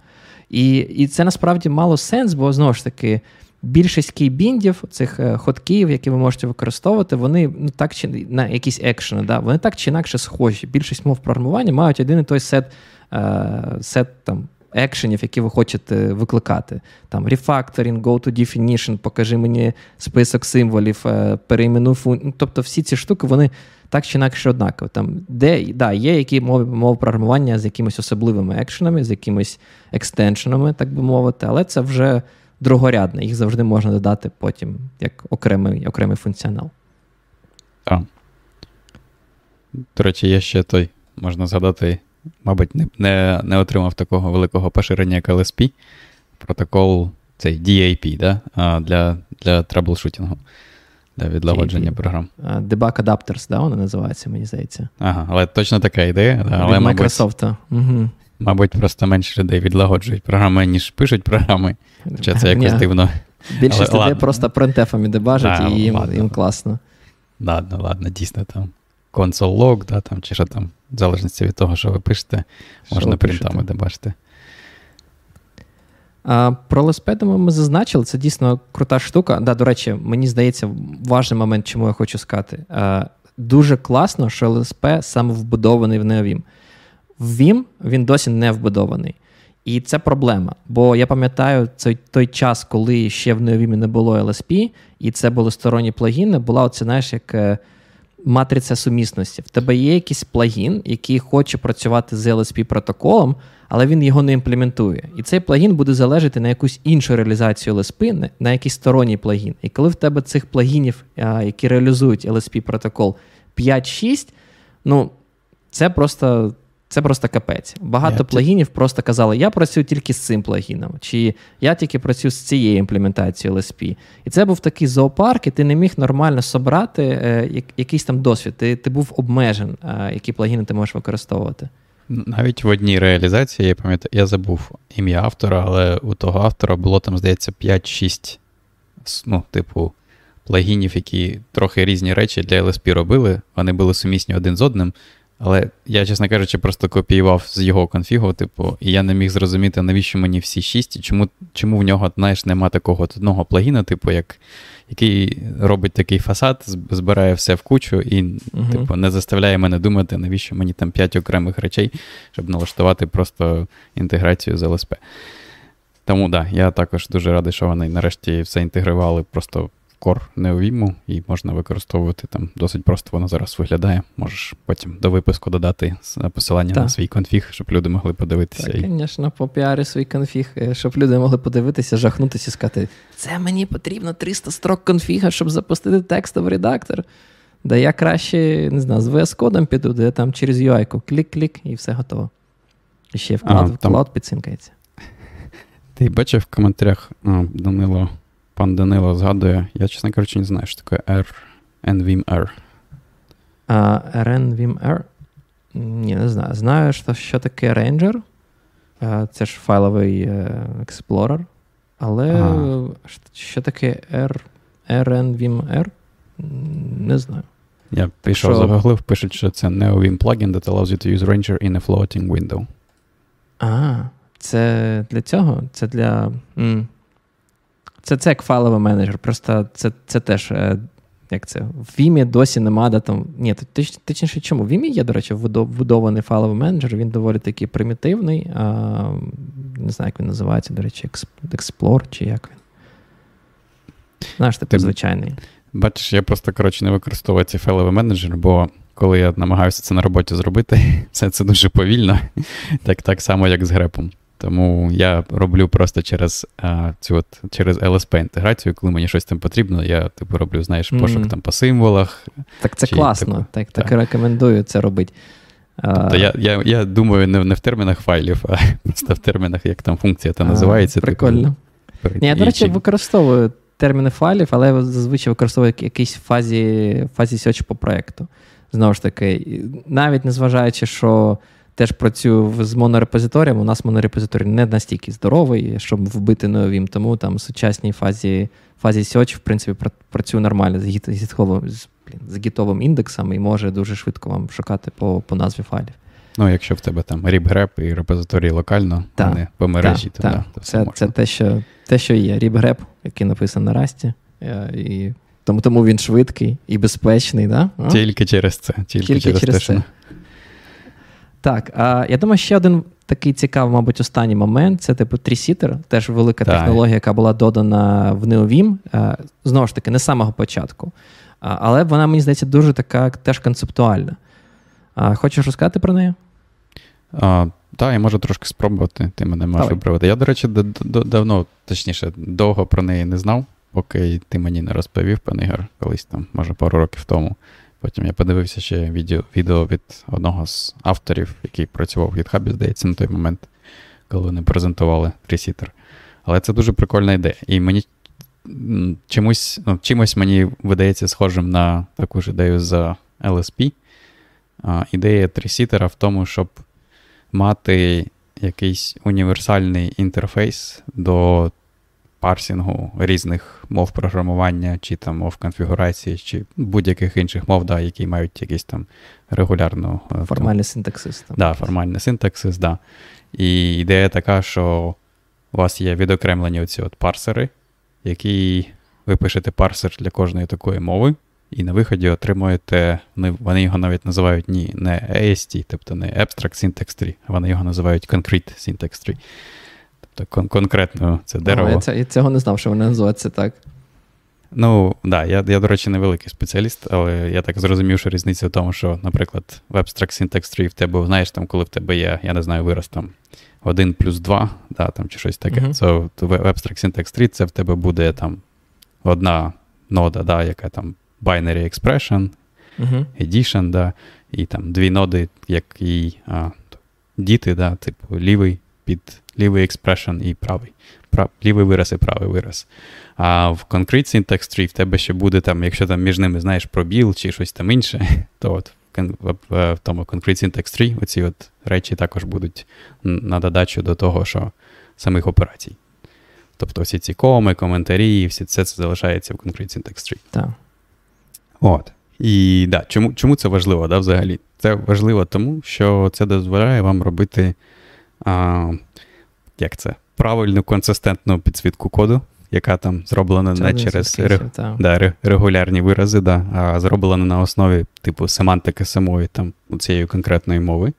І і це насправді мало сенс, бо знову ж таки. Більшість кейбіндів, цих е, хотків, які ви можете використовувати, вони ну так чи на якісь екшени, да, вони так чи інакше схожі. Більшість мов програмування мають один і той сет е, сет там екшенів, які ви хочете викликати. Там Refactoring, go to definition, покажи мені список символів, е, перейменуй функцію. Ну, тобто всі ці штуки, вони так чи інакше однакові. Там, де, да, Є які мови мови програмування з якимись особливими екшенами, з якимись екстеншенами, так би мовити, але це вже другорядне, їх завжди можна додати потім як окремий окремий функціонал. Так. До речі, є ще той, можна згадати, мабуть, не не, не отримав такого великого поширення, як LSP. Протокол цей DAP да? для для траблшутінгу, для відлагодження програм. Debug Adapters, да, воно називається, мені здається. Ага, але точно така ідея. Да, але, Від Microsoft. Угу. Мабуть, просто менше людей відлагоджують програми, ніж пишуть програми. Хоча це якось дивно. Більшість людей ладно. просто принтефами дебажать, да, і їм ладно. їм класно. Ладно, ладно, дійсно там. Console log, да, там, чи що там, в залежності від того, що ви пишете, що можна принтами дебажити. Про леспедами ми зазначили, це дійсно крута штука. Да, До речі, мені здається, важний момент, чому я хочу сказати. Дуже класно, що ЛСП саме вбудований в Neovim. В Vim він досі не вбудований. І це проблема. Бо я пам'ятаю цей той час, коли ще в Neovim не було LSP, і це були сторонні плагіни, була оце, знаєш, як е, матриця сумісності. В тебе є якийсь плагін, який хоче працювати з LSP протоколом, але він його не імплементує. І цей плагін буде залежати на якусь іншу реалізацію LSP, на якийсь сторонній плагін. І коли в тебе цих плагінів, які реалізують LSP протокол 5-6, ну це просто це просто капець. Багато yeah, плагінів просто казали, я працюю тільки з цим плагіном, чи я тільки працюю з цією імплементацією LSP. І це був такий зоопарк, і ти не міг нормально собрати е, якийсь там досвід. Ти ти був обмежен, е, які плагіни ти можеш використовувати. Навіть в одній реалізації, я пам'ятаю, я забув ім'я автора, але у того автора було там, здається, 5-6, ну, типу, плагінів, які трохи різні речі для LSP робили. Вони були сумісні один з одним. Але я, чесно кажучи, просто копіював з його конфігу, типу, і я не міг зрозуміти, навіщо мені всі шість, і чому чому в нього, знаєш, нема такого одного плагіна, типу, як, який робить такий фасад, збирає все в кучу і, uh типу, не заставляє мене думати, навіщо мені там п'ять окремих речей, щоб налаштувати просто інтеграцію з LSP. Тому так, да, я також дуже радий, що вони нарешті все інтегрували просто Core неовіму, і можна використовувати там досить просто воно зараз виглядає. Можеш потім до випуску додати посилання так. на свій конфіг, щоб люди могли подивитися. Так, звісно, і... попіарю свій конфіг, е, щоб люди могли подивитися, жахнутися і сказати: це мені потрібно 300 строк конфіга, щоб запустити текстовий редактор. Да я краще, не знаю, з VS кодом піду, де там через UI-ку клік-клік і все готово. І ще вклад, а, вклад там... підсинкається. Ти бачив в коментарях Данило пан Данило згадує, я, чесно кажучи, не знаю, що таке R, NVMR. А, RNVMR? Ні, не знаю. Знаю, що що таке Ranger. Це ж файловий експлорер. Але ага. що таке R, RNVMR? Не знаю. Я пішов що... загуглив, пишуть, що це NeoVim plugin that allows you to use Ranger in a floating window. А, це для цього? Це для. М- це це як файловий менеджер. Просто це це теж. Е, як це? В Vim досі нема де там. Ні, точніше, чому? В Vim є, до речі, вбудований файловий менеджер, він доволі такий примітивний. А, Не знаю, як він називається, до речі, Explore чи як він. Знаєш, типу, звичайний. Бачиш, я просто, коротше, не використовую цей файловий менеджер, бо коли я намагаюся це на роботі зробити, [laughs] все це дуже повільно, [laughs] так так само, як з грепом. Тому я роблю просто через а, цю от, через LSP інтеграцію, коли мені щось там потрібно, я типу роблю, знаєш, пошук mm-hmm. там по символах. Так це чи, класно, типу, так так, так рекомендую це робити. Тобто я я, я думаю не, не в термінах файлів, а просто в термінах, як там функція та називається. Типу, прикольно. Типу, Ні, Я, до речі, чи... використовую терміни файлів, але я зазвичай використовую якійсь фазі фазі сьоч по проєкту. Знову ж таки, навіть незважаючи, що теж працюю з монорепозиторієм. У нас монорепозиторій не настільки здоровий, щоб вбити новім, тому там в сучасній фазі фазі Search, в принципі, працює нормально з гіт, з, з, з гітовим індексом і може дуже швидко вам шукати по по назві файлів. Ну, якщо в тебе там RibGrep і репозиторій локально, а не по мережі, то да, то це це те, що те, що є. RibGrep, який написаний на Расті, е, і тому тому він швидкий і безпечний. Да? Тільки через це. Тільки, тільки через, через те, це. Так, а я думаю, ще один такий цікавий, мабуть, останній момент це типу трісітер, теж велика так. технологія, яка була додана в NeoVim. Знову ж таки, не з самого початку. Але вона, мені здається, дуже така теж концептуальна. Хочеш розказати про неї? А, Так, я можу трошки спробувати. Ти мене можеш виправити. Я, до речі, давно, точніше, довго про неї не знав, поки ти мені не розповів, пан Ігор, колись там, може, пару років тому. Потім я подивився ще відео відео від одного з авторів, який працював в GitHub, здається, на той момент, коли вони презентували трісітер. Але це дуже прикольна ідея. І мені чомусь, ну, чимось мені видається схожим на таку ж ідею з LSP. А, Ідея трісітера в тому, щоб мати якийсь універсальний інтерфейс до парсінгу різних мов програмування, чи там мов конфігурації, чи будь-яких інших мов, да, які мають якийсь там регулярну. Е, формальний синтаксис. Так, да, формальний синтаксис, да. І ідея така, що у вас є відокремлені оці от парсери, які ви пишете парсер для кожної такої мови, і на виході отримуєте, вони його навіть називають ні, не AST, тобто не Abstract Syntax Tree, а вони його називають Concrete Syntax Tree. Тобто кон- конкретно це дерево. А, я, це, я цього не знав, що воно називається так. Ну, да, я, я, до речі, не великий спеціаліст, але я так зрозумів, що різниця в тому, що, наприклад, в Abstract Syntax Tree в тебе, знаєш, там, коли в тебе є, я не знаю, вираз там 1 плюс 2, да, там, чи щось таке, uh-huh. то в Abstract Syntax Tree це в тебе буде там одна нода, да, яка там binary expression, uh-huh. addition, да, і там дві ноди, як і а, діти, да, типу лівий під лівий expression і правий. Прав, лівий вираз і правий вираз. А в Concrete Syntax Tree в тебе ще буде там, якщо там між ними знаєш пробіл чи щось там інше, [laughs] то от в, тому Concrete Syntax 3 оці от речі також будуть на додачу до того, що самих операцій. Тобто всі ці коми, коментарі, всі це, це залишається в Concrete Syntax 3. Так. От. І да, чому чому це важливо да, взагалі? Це важливо тому, що це дозволяє вам робити а, як це, правильну консистентну підсвітку коду, яка там зроблена це не через рег... да, регулярні вирази, да, а зроблена на основі типу семантики самої там цієї конкретної мови.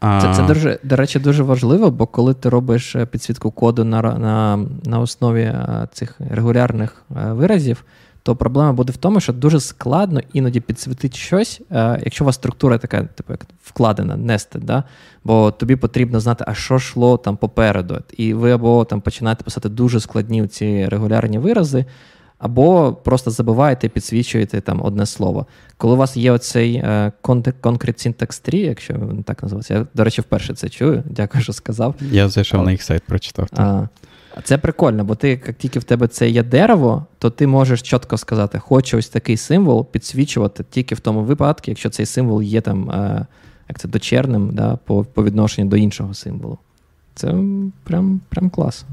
А... Це, це дуже, до речі, дуже важливо, бо коли ти робиш е, підсвітку коду на на, на основі е, цих регулярних е, виразів, то проблема буде в тому, що дуже складно іноді підсвітити щось, якщо у вас структура така, типу, як вкладена, нести, да? бо тобі потрібно знати, а що йшло там попереду. І ви або там починаєте писати дуже складні ці регулярні вирази, або просто забуваєте і підсвічуєте там одне слово. Коли у вас є оцей е, Concrete Syntax 3, якщо він так називається, я, до речі, вперше це чую, дякую, що сказав. Я зайшов на їх сайт, прочитав. А, Це прикольно, бо ти, як тільки в тебе це є дерево, то ти можеш чітко сказати, хочу ось такий символ підсвічувати тільки в тому випадку, якщо цей символ є там, е, як це дочерним да, по по відношенню до іншого символу. Це прям, прям клас.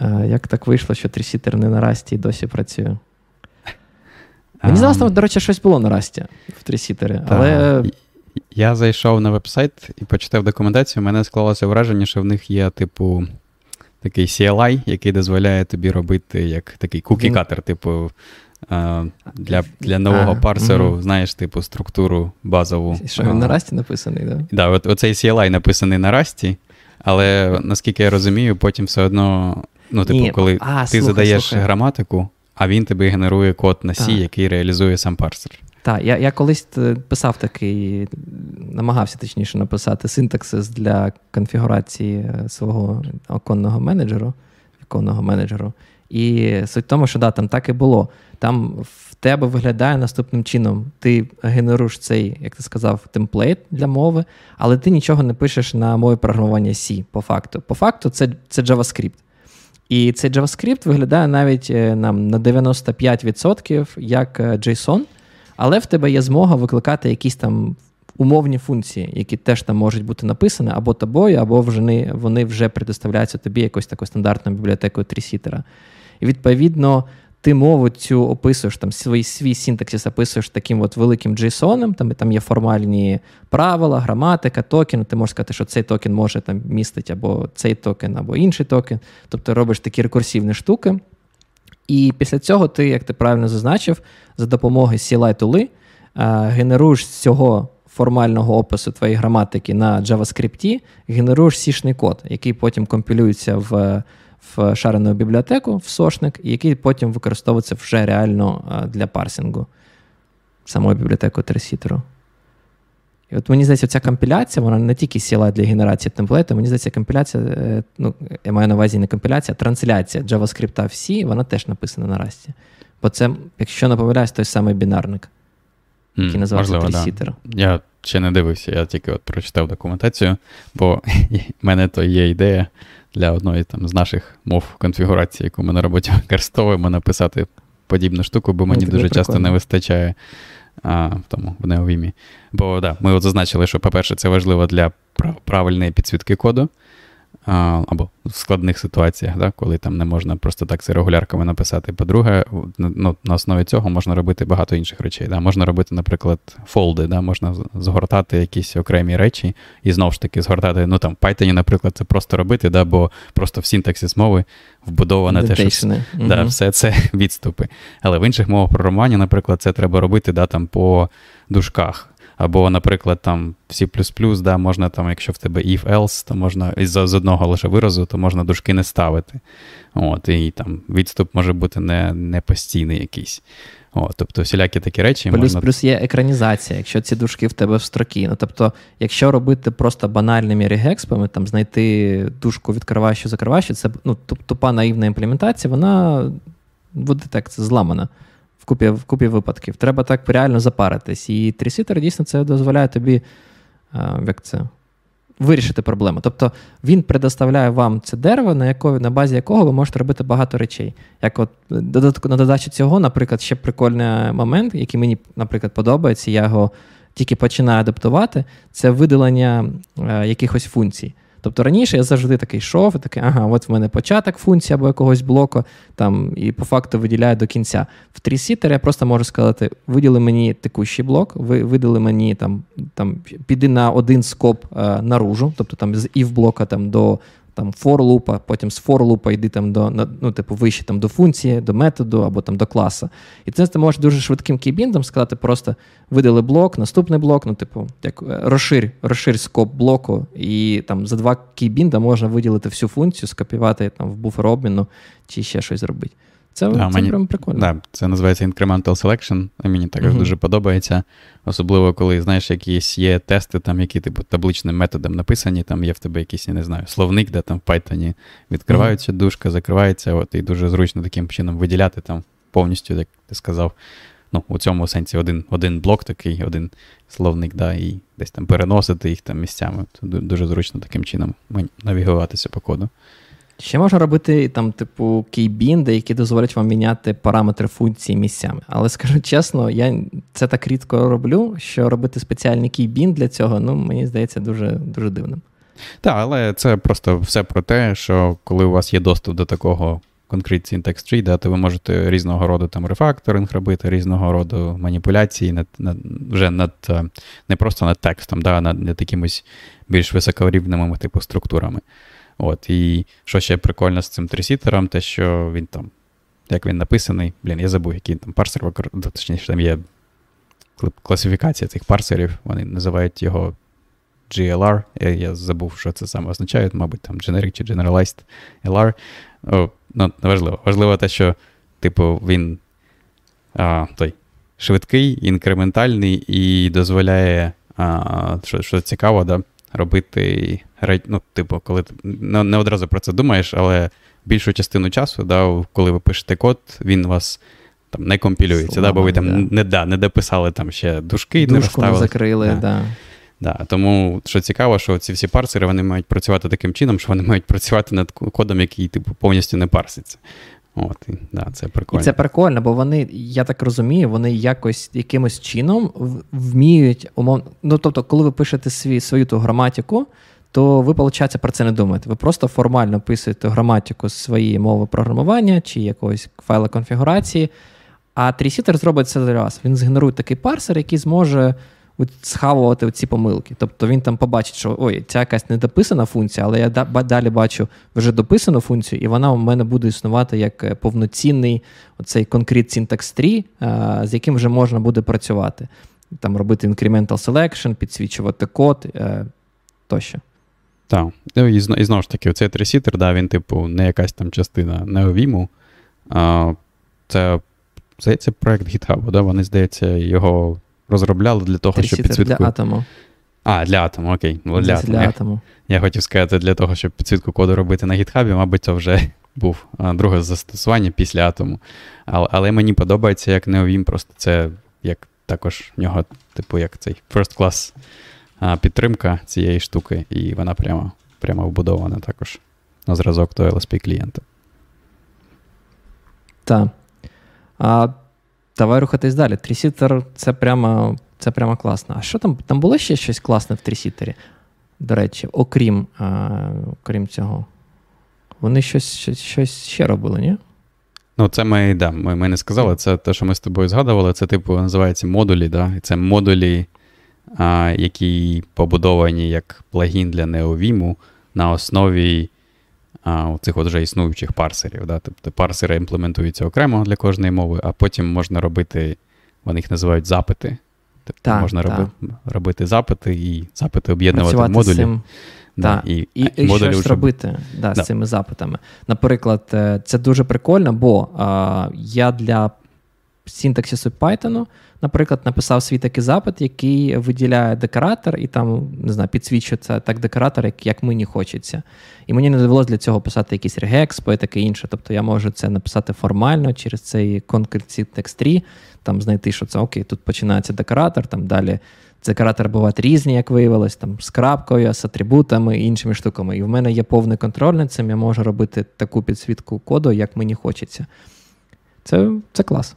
Е, як так вийшло, що трісітер не на расті і досі працює? Мені здалося, там, до речі, щось було на расті в трісітері, але. Я зайшов на веб-сайт і почитав документацію. У мене склалося враження, що в них є, типу, такий CLI, який дозволяє тобі робити як такий кукі-катер, типу, для для нового а, парсеру, угу. знаєш, типу, структуру базову. Що він на расті написаний, так? Да? Да, от, оцей CLI написаний на расті, але наскільки я розумію, потім все одно Ну, типу, Ні. коли а, ти слухай, задаєш слухай. граматику, а він тобі генерує код на C, який реалізує сам парсер. Так, я я колись е, писав такий, намагався точніше написати синтаксис для конфігурації е, свого оконного менеджеру, віконного менеджеру. І суть в тому, що да, там так і було. Там в тебе виглядає наступним чином: ти генеруєш цей, як ти сказав, темплейт для мови, але ти нічого не пишеш на мові програмування C по факту. По факту, це, це JavaScript. І цей JavaScript виглядає навіть е, нам на 95% як JSON, але в тебе є змога викликати якісь там умовні функції, які теж там можуть бути написані або тобою, або вже вони вже предоставляються тобі якось такою стандартною бібліотекою трісітера. І відповідно ти мову цю описуєш, там свій свій синтаксис описуєш таким от великим JSON, там там є формальні правила, граматика, токен. Ти можеш сказати, що цей токен може там містити або цей токен, або інший токен. Тобто робиш такі рекурсивні штуки. І після цього ти, як ти правильно зазначив, за допомогою CLI тули генеруєш з цього формального опису твоєї граматики на JavaScript, генеруєш сішний код, який потім компілюється в в шарену бібліотеку, в сошник, і який потім використовується вже реально для парсингу самої бібліотеки тресітеру. І от мені здається, ця компіляція, вона не тільки сіла для генерації темплейту, мені здається, компіляція, е, ну, я маю на увазі не компіляція, а трансляція JavaScript в C, вона теж написана на Rust. Бо це, якщо не помиляюсь, той самий бінарник, який mm, називається тресітер. Да. Я ще не дивився, я тільки от прочитав документацію, бо [laughs] в мене то є ідея для одної там з наших мов конфігурації, яку ми на роботі використовуємо, написати подібну штуку, бо мені ну, дуже часто не вистачає а, в тому в неовімі. Бо да, ми от зазначили, що, по-перше, це важливо для правильної підсвітки коду або в складних ситуаціях, да, коли там не можна просто так це регулярками написати. По-друге, ну, на основі цього можна робити багато інших речей. Да. Можна робити, наприклад, фолди, да, можна згортати якісь окремі речі і знову ж таки згортати. Ну там в Python, наприклад, це просто робити, да, бо просто в синтаксис мови вбудоване те, що mm да, все це [laughs] відступи. Але в інших мовах програмування, наприклад, це треба робити да, там, по дужках. Або, наприклад, там в C++, да, можна там, якщо в тебе if-else, то можна із з одного лише виразу, то можна дужки не ставити. От, І там відступ може бути не не постійний якийсь. От, Тобто всілякі такі речі. Плюс можна... плюс є екранізація, якщо ці дужки в тебе в строкі. Ну, Тобто, якщо робити просто банальними регекспами, там знайти дужку відкриваючу, закриваючу, це ну, тупа наївна імплементація, вона буде так це зламана в купі в купі випадків. Треба так реально запаритись. І трісітер дійсно це дозволяє тобі як це, вирішити проблему. Тобто він предоставляє вам це дерево, на яко, на базі якого ви можете робити багато речей. Як от на додачу цього, наприклад, ще прикольний момент, який мені, наприклад, подобається, я його тільки починаю адаптувати, це видалення е, якихось функцій. Тобто раніше я завжди такий йшов, такий, ага, от в мене початок функції або якогось блоку, там, і по факту виділяю до кінця. В трісітер я просто можу сказати: виділи мені текущий блок, ви видали мені там, там піди на один скоп е, наружу, тобто там з if блока там до там for лупа, потім з for лупа йди там до ну, типу, вище там до функції, до методу або там до класу. І це ти можеш дуже швидким кейбіндом сказати, просто видали блок, наступний блок, ну, типу, як е, розширь, розширь скоп блоку, і там за два кейбінда можна виділити всю функцію, скопіювати там в буфер обміну чи ще щось зробити. Це да, це мені, прям прикольно. Да, Це називається Incremental Selection, і мені також uh-huh. дуже подобається. Особливо, коли, знаєш, якісь є тести, там, які типу табличним методом написані, там є в тебе якийсь, я не знаю, словник, де там в Python відкриваються uh-huh. дужка, закривається, от, і дуже зручно таким чином виділяти там повністю, як ти сказав. Ну, у цьому сенсі один один блок такий, один словник, да, і десь там переносити їх там місцями. Це дуже зручно таким чином навігуватися по коду. Ще можна робити там, типу, кейбінди, які дозволять вам міняти параметри функції місцями. Але скажу чесно, я це так рідко роблю, що робити спеціальний кейбін для цього, ну, мені здається, дуже дуже дивним. Так, але це просто все про те, що коли у вас є доступ до такого Concrete Syntax Tree, да, то ви можете різного роду там рефакторинг робити, різного роду маніпуляції над, над, вже над е, не просто над текстом, да, над, над якимось більш високорівними типу структурами. От, І що ще прикольно з цим трисітером, те, що він там, як він написаний, блін, я забув, який там парсер, точніше, там є класифікація цих парсерів, вони називають його GLR. Я, я забув, що це саме означає, мабуть, там Generic чи Generalized LR. О, ну, Неважливо. Важливо те, що, типу, він а, той, швидкий, інкрементальний і дозволяє, а, що що цікаво, да, робити ну, типу, коли ти не одразу про це думаєш, але більшу частину часу, да, коли ви пишете код, він вас там не компілюється, Слава, да, бо ви там да. не да, не дописали там ще дужки, Дужку не розставили. закрили, да. да. Да, Тому що цікаво, що ці всі парсери вони мають працювати таким чином, що вони мають працювати над кодом, який типу, повністю не парситься. От, і, да, Це прикольно. І це прикольно, бо вони, я так розумію, вони якось якимось чином вміють умовно. Ну, тобто, коли ви пишете свій, свою ту граматику, то ви, виходить, про це не думаєте. Ви просто формально описуєте граматику своєї мови програмування чи якогось файла конфігурації, а трісітер зробить це для вас. Він згенерує такий парсер, який зможе схавувати ці помилки. Тобто він там побачить, що ой, ця якась недописана функція, але я далі бачу вже дописану функцію, і вона у мене буде існувати як е, повноцінний оцей Concrete Syntax 3, з яким вже можна буде працювати. Там робити incremental selection, підсвічувати код е, тощо. Так. Ну, і, і знову ж таки, цей тресітер, да, він, типу, не якась там частина неовіму. Це, здається, проект GitHub, да? Вони, здається, його розробляли для того, щоб підсвітку... для атому. А, для атому, окей. Для, для атому. атому. Я, я хотів сказати, для того, щоб підсвітку коду робити на GitHub, мабуть, це вже [laughs] був друге застосування після атому. Але але мені подобається, як неовім, просто це як також в нього, типу, як цей first class підтримка цієї штуки, і вона прямо прямо вбудована також на зразок до LSP клієнта. Так. А Давай рухатись далі. Трісітер це прямо це прямо класно. А що там? Там було ще щось класне в трісітері? До речі, окрім а, окрім цього. Вони щось щось, щось ще робили, ні? Ну, це ми да, ми, ми не сказали. Це те, що ми з тобою згадували, це, типу, називається модулі. Да? І це модулі, а, які побудовані як плагін для NeoVim на основі а, цих от вже існуючих парсерів. Да? Тобто парсери імплементуються окремо для кожної мови, а потім можна робити, вони їх називають запити. Тобто так, можна так. Роби, робити запити і запити об'єднувати в модулі. Цим... Да, І і, і щось вже... робити да, да. з цими запитами. Наприклад, е, це дуже прикольно, бо а, я для синтаксису Python наприклад, написав свій такий запит, який виділяє декоратор, і там не знаю, підсвічується так декоратор, як як мені хочеться. І мені не довелося для цього писати якийсь регекспо і таке інше. Тобто я можу це написати формально через цей Concrete Text 3, там знайти, що це окей, тут починається декоратор, там далі Декоратори бувають різні, як виявилось, там з крапкою, з атрибутами і іншими штуками. І в мене є повний контроль над цим, я можу робити таку підсвітку коду, як мені хочеться. Це це клас.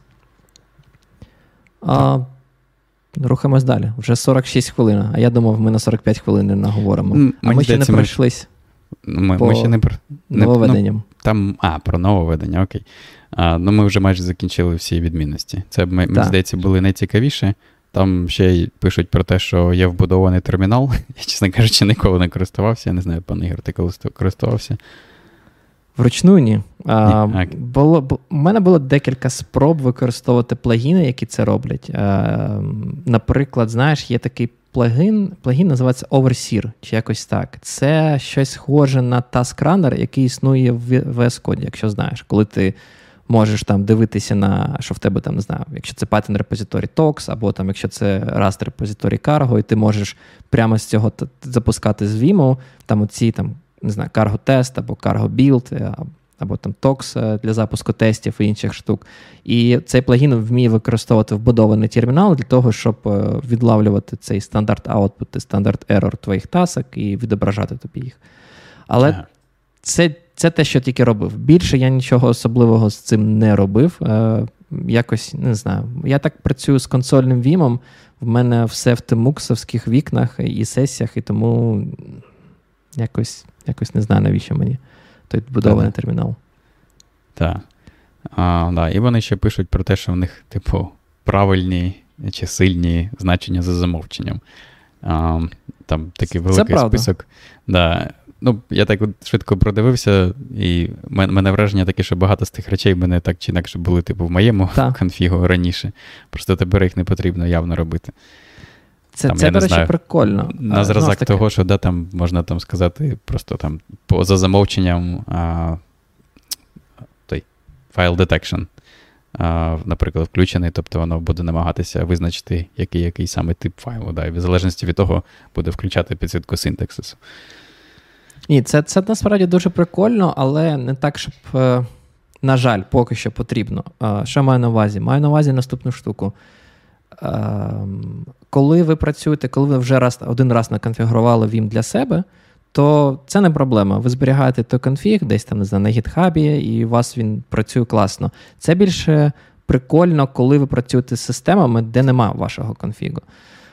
А, Рухаємось далі. Вже 46 хвилин, а я думав, ми на 45 хвилин не наговоримо. А ми ще не пройшлись Ми, по ми ще не про нововведенням. Ну, там, а, про нововведення, окей. А, ну, ми вже майже закінчили всі відмінності. Це, мені здається, були найцікавіші. Там ще й пишуть про те, що є вбудований термінал. [laughs] Я, чесно кажучи, ніколи не користувався. Я не знаю, пан Ігор, ти коли користувався? Вручну ні. А, Ні, було, бу- у мене було декілька спроб використовувати плагіни, які це роблять. А, наприклад, знаєш, є такий плагін, плагін називається Overseer, чи якось так. Це щось схоже на Task Runner, який існує в VS Code, якщо знаєш, коли ти. Можеш там дивитися на, що в тебе там не знаю, якщо це Python репозиторій TOX, або там, якщо це Rust репозиторій Cargo, і ти можеш прямо з цього запускати з Vimo, там оці там, не знаю, Cargo тест або Cargo build, е, або там TOX е, для запуску тестів і інших штук. І цей плагін вміє використовувати вбудований термінал для того, щоб е, відлавлювати цей стандарт output і стандарт error твоїх тасок і відображати тобі їх. Але Ага. це, це те, що тільки робив. Більше я нічого особливого з цим не робив. Е, якось не знаю. Я так працюю з консольним вімом. В мене все в тимуксовських вікнах і сесіях, і тому якось, якось не знаю, навіщо мені той вбудований Та-да. термінал. Так. А, да. І вони ще пишуть про те, що в них, типу, правильні чи сильні значення за замовченням. А, там такий великий правда. список. Да. Ну, я так от швидко продивився, і в мене враження таке, що багато з тих речей в мене так чи інакше були, типу, в моєму Так. [laughs] конфігу раніше. Просто тепер їх не потрібно явно робити. Це, Там, це до речі, знаю, прикольно. Е, На зразок ж таки, того, що да, там можна там сказати, просто там поза замовченням а, той файл detection, а, наприклад, включений, тобто воно буде намагатися визначити, який, який саме тип файлу. Да, і в залежності від того буде включати підсвітку синтаксису. Ні, це, це насправді дуже прикольно, але не так, щоб, е, на жаль, поки що потрібно. Е, Що маю на увазі? Маю на увазі наступну штуку. Коли ви працюєте, коли ви вже раз, один раз наконфігурували Vim для себе, то це не проблема. Ви зберігаєте той конфіг десь там не знаю, на гітхабі, і у вас він працює класно. Це більше прикольно, коли ви працюєте з системами, де нема вашого конфігу.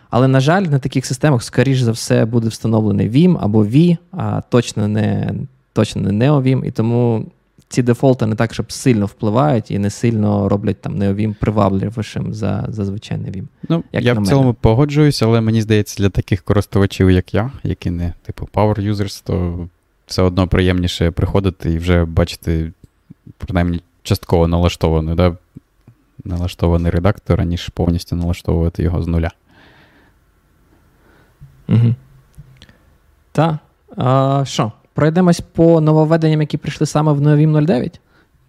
Але, на жаль, на таких системах, скоріш за все, буде встановлений Vim або V, а точно не точно не NeoVim, і тому ці дефолти не так, щоб сильно впливають і не сильно роблять там NeoVim привабливішим за, за звичайний Vim. Ну, Як я в цілому погоджуюсь, але мені здається, для таких користувачів, як я, які не типу power users, то все одно приємніше приходити і вже бачити, принаймні, частково налаштований, да? налаштований редактор, аніж повністю налаштовувати його з нуля. Угу. Так. А, Що? Пройдемось по нововведенням, які прийшли саме в NeoVim 09?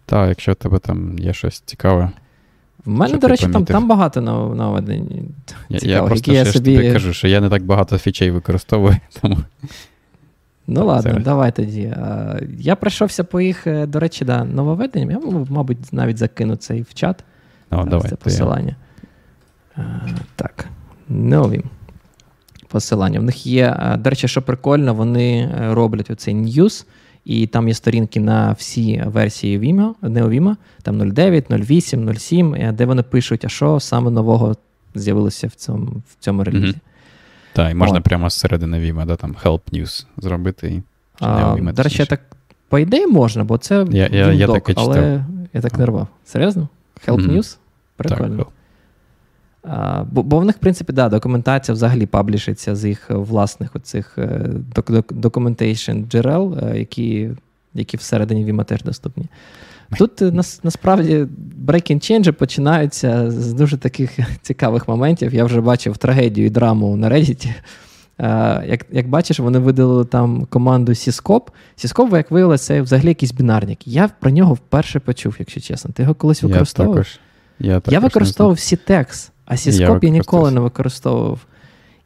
Так, якщо в тебе там є щось цікаве. В мене, Що до речі, там, там багато нов- нововведень. Я, я просто які я собі. тобі кажу, що я не так багато фічей використовую, [laughs] тому Ну Так, ладно, зараз. давай тоді. Я пройшовся по їх, е, до речі, да, нововведенням. Я, мабуть, навіть закину цей в чат. ну, Зараз давай. це я- посилання. А, так, нові посилання. В них є, до речі, що прикольно, вони е, роблять оцей news, і там є сторінки на всі версії Vimeo, NeoVimeo, там 09, 08, 07, е, де вони пишуть, а що саме нового з'явилося в цьому, в цьому релізі. Мгм. Так, і можна От. прямо зсередини Vima, да, там help news зробити. І... А, до речі, так, по ідеї можна, бо це Я- я- я Vimdoc, таке читав. але я так не рвав. Серйозно? Help Мгм. News? Прикольно. Так, бо, бо в них, в принципі, да, документація взагалі паблішиться з їх е, власних оцих е, док, док, documentation джерел, е, які, які всередині Vima теж доступні. Тут нас, насправді breaking change починаються з дуже таких [laughs] цікавих моментів. Я вже бачив трагедію і драму на Reddit. Як, як бачиш, вони видалили там команду Syscop. Syscop, як виявилося, це взагалі якийсь бінарник. Я про нього вперше почув, якщо чесно. Ти його колись Я використовував? також. Я, також Я використовував Sitex, а Syscop я, ніколи не використовував.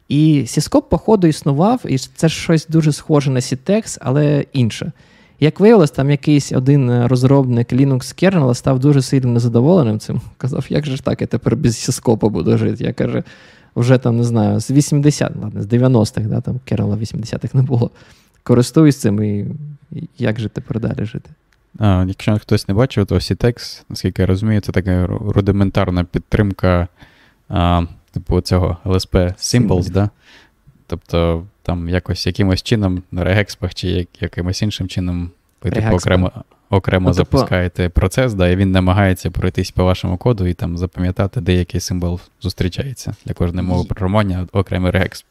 І Syscop, походу, існував, і це щось дуже схоже на Sitex, але інше. Як виявилось, там якийсь один розробник Linux кернела став дуже сильно незадоволеним цим. Казав, як же ж так, я тепер без сіскопа буду жити. Я каже, вже там не знаю, з 80, ладно, з 90-х, да, там кернела 80-х не було. Користуюсь цим і як же тепер далі жити. А, Якщо хтось не бачив, то CTEX, наскільки я розумію, це така рудиментарна підтримка а, типу цього LSP Symbols, да? Тобто там якось якимось чином на регекспах чи якимось іншим чином ви типу, окремо окремо ну, типу... запускаєте процес, да, і він намагається пройтись по вашому коду і там запам'ятати, де який символ зустрічається для кожної мови програмування, окремий regexp.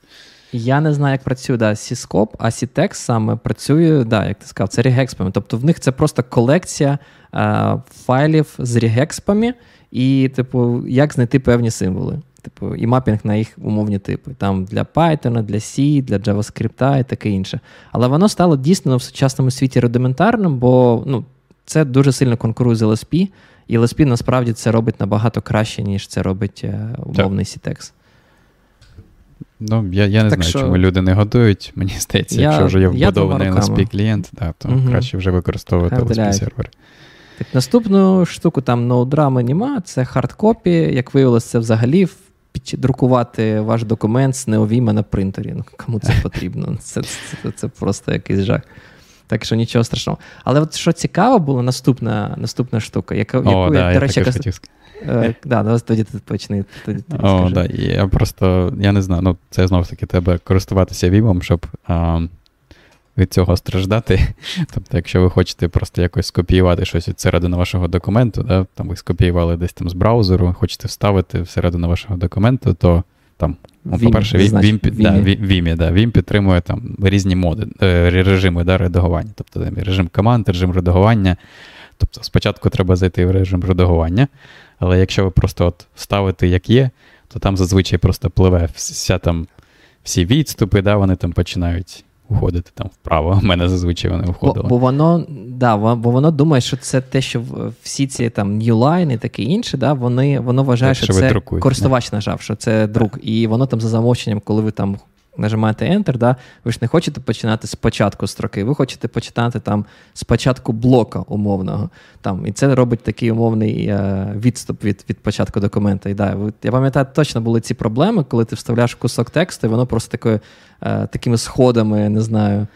Я не знаю, як працює да, Cscope, а Ctags саме працює, да, як ти сказав, це регекспами. Тобто в них це просто колекція е, файлів з регекспами, і, типу, як знайти певні символи. Типу, і мапінг на їх умовні типи. Там для Python, для C, для JavaScript і таке інше. Але воно стало дійсно в сучасному світі рудиментарним, бо ну, це дуже сильно конкурує з LSP, і LSP насправді це робить набагато краще, ніж це робить е, умовний CTEX. Ну, я я не так знаю, що... чому люди не готують. Мені здається, я, якщо вже є вбудований LSP клієнт, да, то угу. краще вже використовувати LSP сервер. Так, Наступну штуку там ноудрама нема, це хардкопі. Як виявилося, це взагалі друкувати ваш документ з неовіма на принтері. Ну, Кому це потрібно? Це, це, це просто якийсь жах. Так що нічого страшного. Але от що цікаво було, наступна наступна штука, яка, О, яку да, я, до речі, яка... Е, да, тоді ти почни. Тоді, тоді О, да, Я просто я не знаю, ну це знову ж таки треба користуватися вімом, щоб а, від цього страждати. [laughs] Тобто, якщо ви хочете просто якось скопіювати щось від середини вашого документу, да, там ви скопіювали десь там з браузеру, хочете вставити всередину вашого документу, то там, ну, по-перше, Vim, Vim, Vim, да, Vim, да, Vim підтримує там різні моди, е, режими да, редагування. Тобто там, режим команд, режим редагування. Тобто спочатку треба зайти в режим редагування, але якщо ви просто от ставите як є, то там зазвичай просто пливе вся там всі відступи, да, вони там починають уходити там вправо. У мене зазвичай вони входили. Бо, бо воно да, бо воно думає, що це те, що всі ці там Newline і таке інше, да, вони, воно вважає, так, що, що це користувач да. нажав, що це друк. І воно там за замовченням, коли ви там нажимаєте Enter, да, ви ж не хочете починати спочатку строки, ви хочете починати там спочатку блока умовного. Там, І це робить такий умовний е, відступ від від початку документа. І, да, Я пам'ятаю, точно були ці проблеми, коли ти вставляєш кусок тексту, і воно просто такою, е, такими сходами, я не знаю.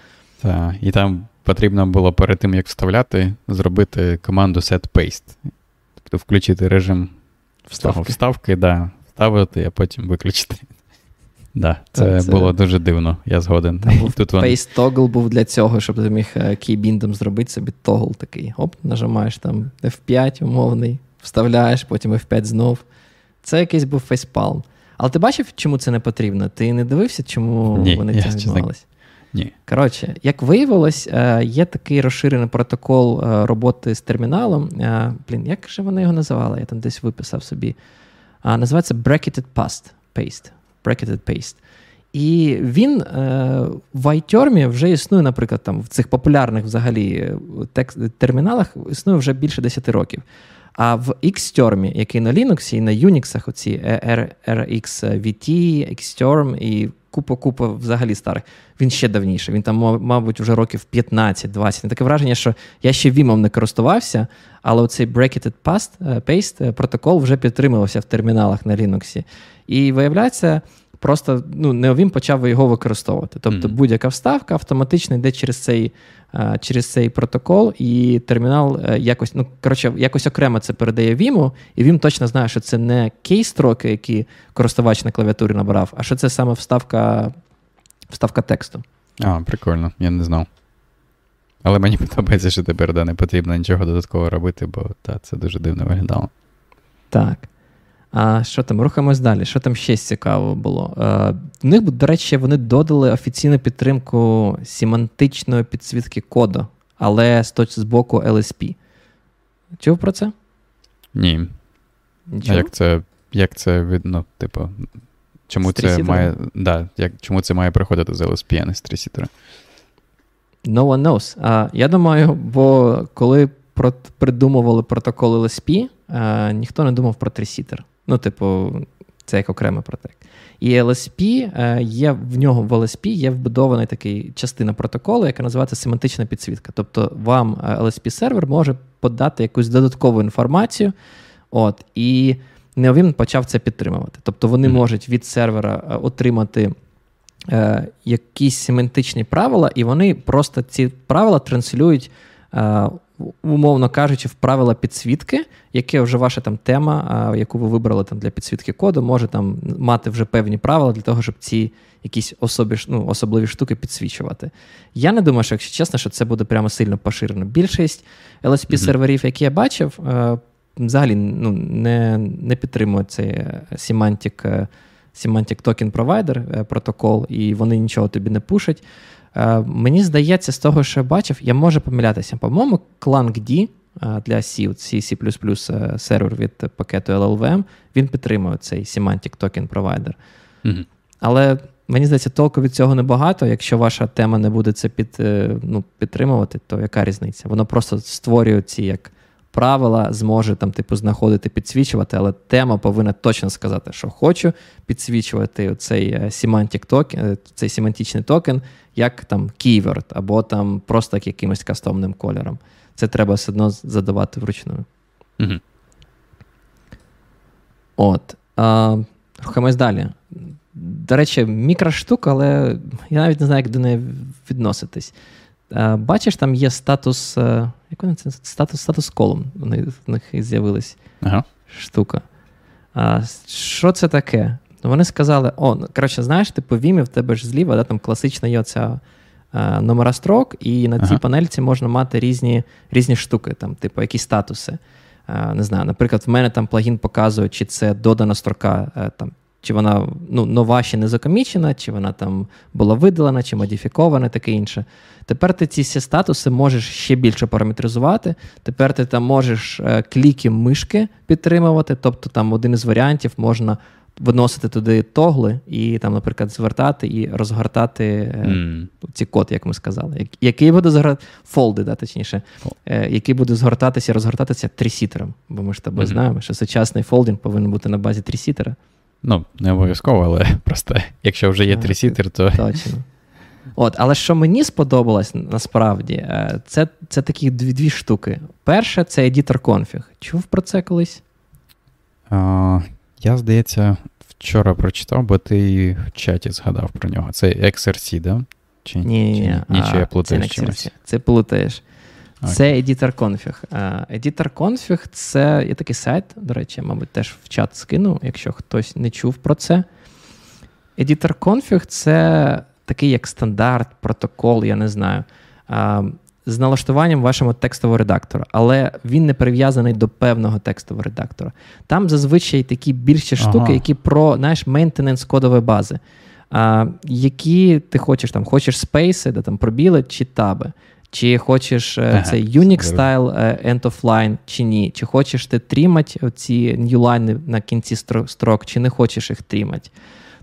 Так, і там потрібно було перед тим, як вставляти, зробити команду set paste. Тобто включити режим вставки, вставки да, вставити, а потім виключити. Да, Це це було дуже дивно, я згоден. Там був Тут Paste Toggle був для цього, щоб ти міг е, кейбіндом зробити собі тогл такий. Оп, нажимаєш там F5 умовний, вставляєш, потім F5 знов. Це якийсь був фейспалм. Але ти бачив, чому це не потрібно? Ти не дивився, чому Ні, вони цим займалися? Ні. Коротше, як виявилось, е, є такий розширений протокол е, роботи з терміналом. Блін, як же вони його називали? Я там десь виписав собі. Називається Bracketed Past Paste bracketed paste. І він е, в iTerm вже існує, наприклад, там в цих популярних взагалі е, текст, терміналах існує вже більше 10 років. А в Xterm, який на Linux і на Unix, оці RxVT, Xterm і купа-купа взагалі старих, він ще давніше. Він там, мабуть, вже років 15-20. Таке враження, що я ще Вімом не користувався, але оцей Bracketed past, Paste протокол вже підтримувався в терміналах на Linux. І виявляється, просто ну, Neovim почав його використовувати. Тобто mm-hmm. будь-яка вставка автоматично йде через цей е, через цей протокол, і термінал е, якось ну, коротше, якось окремо це передає Vim, і Vim точно знає, що це не кейстроки, які користувач на клавіатурі набрав, а що це саме вставка вставка тексту. А, прикольно, я не знав. Але мені [laughs] подобається, що тепер да, не потрібно нічого додатково робити, бо та, це дуже дивно виглядало. Так. А що там, рухаємось далі. Що там ще цікаво було? А, в них, до речі, вони додали офіційну підтримку семантичної підсвітки коду, але з з боку LSP. Чув про це? Ні. Нічого? А як це як це видно, типу, чому це має да, як, чому це має приходити з LSP, а не з трісітера? No one knows. А, Я думаю, бо коли придумували протокол LSP, а, ніхто не думав про трісітер. Ну, типу, Це як окремий протект. І LSP е, є в нього в LSP є вбудований такий частина протоколу, яка називається семантична підсвітка. Тобто вам LSP-сервер може подати якусь додаткову інформацію. От, І Neovim почав це підтримувати. Тобто вони mm-hmm. можуть від сервера отримати е, якісь семантичні правила, і вони просто ці правила транслюють. Е, умовно кажучи, в правила підсвітки, яке вже ваша там тема, яку ви вибрали там для підсвітки коду, може там мати вже певні правила для того, щоб ці якісь особі, ну, особливі штуки підсвічувати. Я не думаю, що якщо чесно, що це буде прямо сильно поширено. Більшість lsp серверів які я бачив, е, взагалі ну, не не підтримує цей е, Semantic, е, Semantic Token Provider протокол, і вони нічого тобі не пушать. Мені здається, з того, що я бачив, я можу помилятися. По-моєму, ClankD для C, C, C сервер від пакету LLVM, він підтримує цей Semantic Token Provider. Mm-hmm. Але мені здається, толку від цього небагато. Якщо ваша тема не буде це під, ну, підтримувати, то яка різниця? Воно просто створює ці як правила зможе там, типу, знаходити, підсвічувати, але тема повинна точно сказати, що хочу підсвічувати цей е, токен, е, цей семантичний токен, як там keyword, або там просто як якимось кастомним кольором. Це треба все одно задавати вручну. Угу. От. А, Рухаємось далі. До речі, мікроштука, але я навіть не знаю, як до неї відноситись. Е, бачиш, там є статус. Е, як вони це? Статус статус колон. У них, у них з'явилась ага. штука. А, Що це таке? Вони сказали: о, ну, коротше, знаєш, ти по Vim в тебе ж зліва, да, там класична є оця а, номера строк, і на цій ага. панельці можна мати різні різні штуки, там, типу, якісь статуси. А, не знаю, Наприклад, в мене там плагін показує, чи це додана строка е, там, чи вона ну, нова ще не закомічена, чи вона там була видалена, чи модифікована, таке інше. Тепер ти ці всі статуси можеш ще більше параметризувати. Тепер ти там можеш е, кліки мишки підтримувати, тобто там один із варіантів можна виносити туди тогли і, там, наприклад, звертати і розгортати mm. ці код, як ми сказали. Який буде згортати, фолди, да, точніше, oh. який буде згортатися і розгортатися трісітером. Бо ми ж тобою mm-hmm. знаємо, що сучасний фолдинг повинен бути на базі трісітера. Ну, не обов'язково, але [laughs] просто якщо вже є трісітер, то. Точно. От, Але що мені сподобалось насправді, е, це це такі дві дві штуки. Перше, це editor config. Чув про це колись? А, Я, здається, вчора прочитав, бо ти в чаті згадав про нього. Це XRC, да? Чи, ні, ні, ні. ні, чи я плутаю чимось? Це плутаєш. Це editor config. Editor config це є такий сайт, до речі, я, мабуть, теж в чат скину, якщо хтось не чув про це. EditorConfig це такий як стандарт, протокол, я не знаю, з налаштуванням вашого текстового редактора, але він не прив'язаний до певного текстового редактора. Там зазвичай такі більші ага. штуки, які про знаєш, maintenance кодової бази. А, Які ти хочеш там, хочеш спейси, де там пробіли чи таби. Чи хочеш е, ага, цей Unix style е, end of line, чи ні? Чи хочеш ти трімати ці ньюлайни на кінці строк, чи не хочеш їх трімати?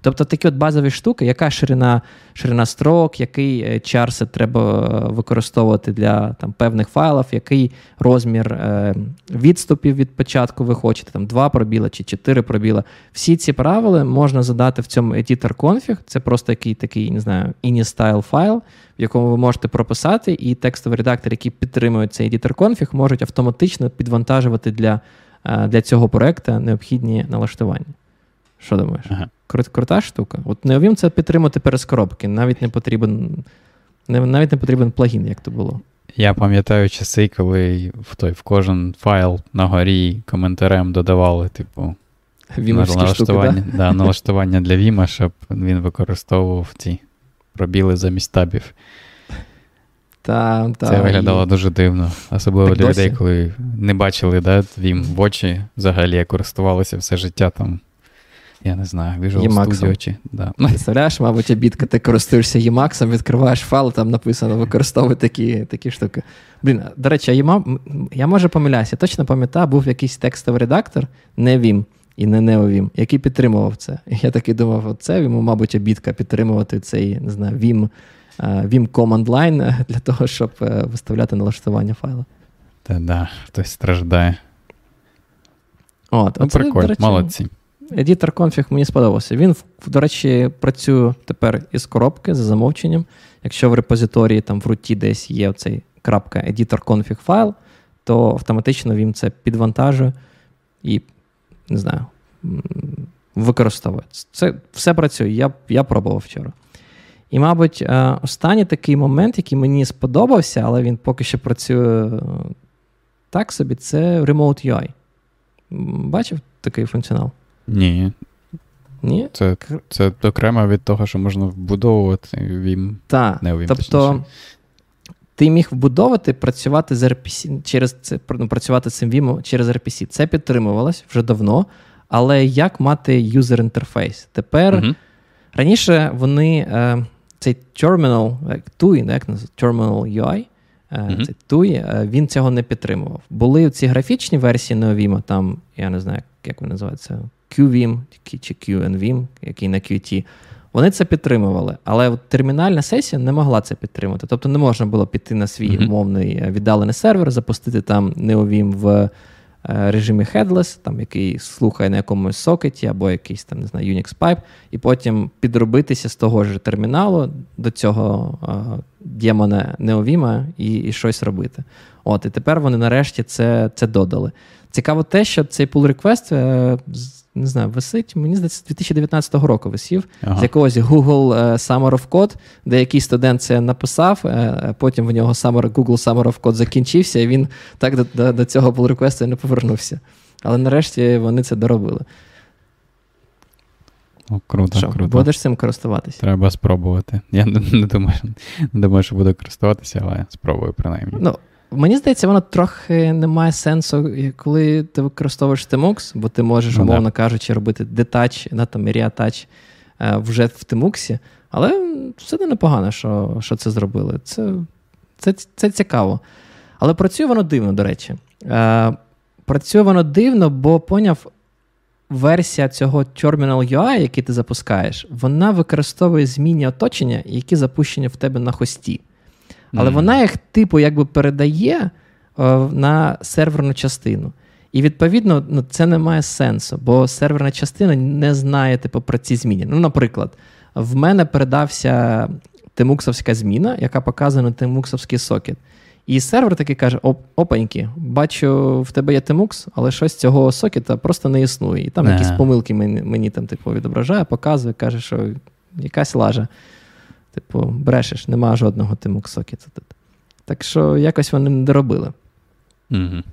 Тобто такі от базові штуки, яка ширина ширина строк, який е, чарсет треба використовувати для там, певних файлів, який розмір е, відступів від початку ви хочете, там два пробіла чи чотири пробіла. Всі ці правила можна задати в цьому editor config. Це просто який такий, не знаю, ini-style файл, в якому ви можете прописати, і текстовий редактор, який підтримує цей editor config, можуть автоматично підвантажувати для, е, для цього проекту необхідні налаштування. Що думаєш? Ага. Крут, крута штука. От Neovim це підтримати перескоробки. Навіть не потрібен навіть не потрібен плагін, як то було. Я пам'ятаю часи, коли в той в кожен файл на горі коментарем додавали, типу, налаштування штуки, да? Да, налаштування для Віма, щоб він використовував ці пробіли замість табів. Та, та, Це виглядало і... дуже дивно. Особливо так для досі? людей, коли не бачили да, Vim в очі, взагалі користувалися все життя там я не знаю, Visual Studio чи. Да. [laughs] Представляєш, мабуть, обідка, ти користуєшся Emacs, відкриваєш файл, там написано використовуй такі такі штуки. Блін, до речі, я, я може помиляюся, я точно пам'ятаю, був якийсь текстовий редактор, не Vim і не NeoVim, який підтримував це. І я такий думав, це йому, мабуть, обідка підтримувати цей не знаю, Vim, Vim Command Line [laughs] для того, щоб е, виставляти налаштування файлу. Та да, хтось страждає. От, ну, Прикольно, молодці. Editor config мені сподобався. Він, до речі, працює тепер із коробки за замовченням. Якщо в репозиторії там в руті десь є цей крапка editor config файл, то автоматично він це підвантажує і не знаю, використовує. Це все працює. Я я пробував вчора. І, мабуть, е, останній такий момент, який мені сподобався, але він поки що працює е, так собі, це Remote UI. Бачив такий функціонал? Ні. Ні? Це це окремо від того, що можна вбудовувати Vim. Так. Не Vim, тобто ти міг вбудовувати, працювати з RPC через це, ну, працювати цим Vim через RPC. Це підтримувалось вже давно. Але як мати юзер інтерфейс? Тепер uh-huh. раніше вони е, цей terminal, як TUI, як Terminal UI, е, uh-huh. цей TUI, е, він цього не підтримував. Були ці графічні версії NeoVim, там, я не знаю, як вони називаються, QVim чи QNVim, який на Qt. Вони це підтримували, але от термінальна сесія не могла це підтримати. Тобто не можна було піти на свій умовний е, віддалений сервер, запустити там NeoVim в Е, режимі headless, там, який слухає на якомусь сокеті або якийсь там, не знаю, Unix Pipe, і потім підробитися з того ж терміналу до цього е, демона Neovim і і щось робити. От, І тепер вони нарешті це це додали. Цікаво те, що цей pull request не знаю, висить, мені здається, з 2019 року висів ага. з якогось Google е, Summer of Code, де якийсь студент це написав, е, потім в нього Summer, Google Summer of Code закінчився, і він так до до, до цього pull request не повернувся. Але нарешті вони це доробили. О, Круто, що, круто. Будеш цим користуватися? Треба спробувати. Я не, не думаю, не думаю, що буду користуватися, але спробую принаймні. Ну, Мені здається, воно трохи не має сенсу, коли ти використовуєш Tmux, бо ти можеш, ну, умовно кажучи, робити детач, да, там Reattach е, вже в Tmux. Але все не непогано, що що це зробили. Це це, це цікаво. Але працює воно дивно, до речі. Е, Працює воно дивно, бо поняв, версія цього Terminal UI, який ти запускаєш, вона використовує змінні оточення, які запущені в тебе на хості. Але mm. вона їх, типу, якби передає о, е, на серверну частину. І відповідно ну, це не має сенсу, бо серверна частина не знає типу, про ці зміни. Ну, наприклад, в мене передався тимуксовська зміна, яка показує на тимуксовський сокет. І сервер такий каже: опаньки, бачу, в тебе є Tmux, але щось цього сокета просто не існує. І там yeah. якісь помилки мені мені там типу, відображає, показує, каже, що якась лажа. Типу, брешеш, нема жодного тимук сокета тут. Так що якось вони не доробили. Угу.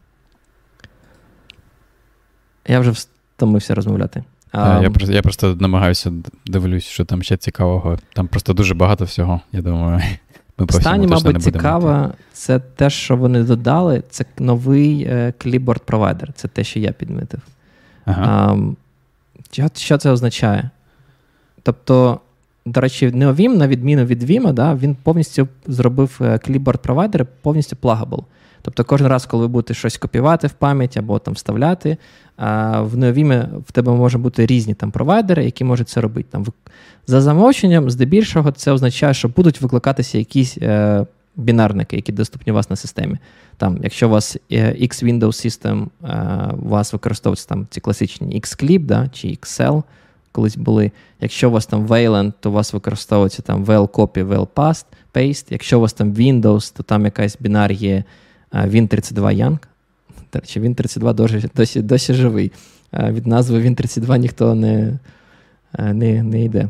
Я вже втомився розмовляти. А, Я просто я просто намагаюся дивлюсь, що там ще цікавого. Там просто дуже багато всього, я думаю. [laughs] Ми Останнє, мабуть, цікаве, це те, що вони додали, це новий кліпборд провайдер. Це те, що я підмітив. Ага. А, що це означає? Тобто до речі, NeoVim, на відміну від Vim, да, він повністю зробив кліпборд провайдер повністю плагабл. Тобто кожен раз, коли ви будете щось копіювати в пам'ять або там вставляти, в NeoVim в тебе може бути різні там провайдери, які можуть це робити. Там, За замовченням, здебільшого, це означає, що будуть викликатися якісь е, бінарники, які доступні у вас на системі. Там, Якщо у вас е, X-Windows System, е, у вас використовуються там ці класичні Xclip да, чи XL, колись були. Якщо у вас там Wayland, то у вас використовується там well copy, well past, paste. Якщо у вас там Windows, то там якась бінар є Win32 Young. До речі, Win32 досі, досі, досі живий. Від назви Win32 ніхто не не, не йде.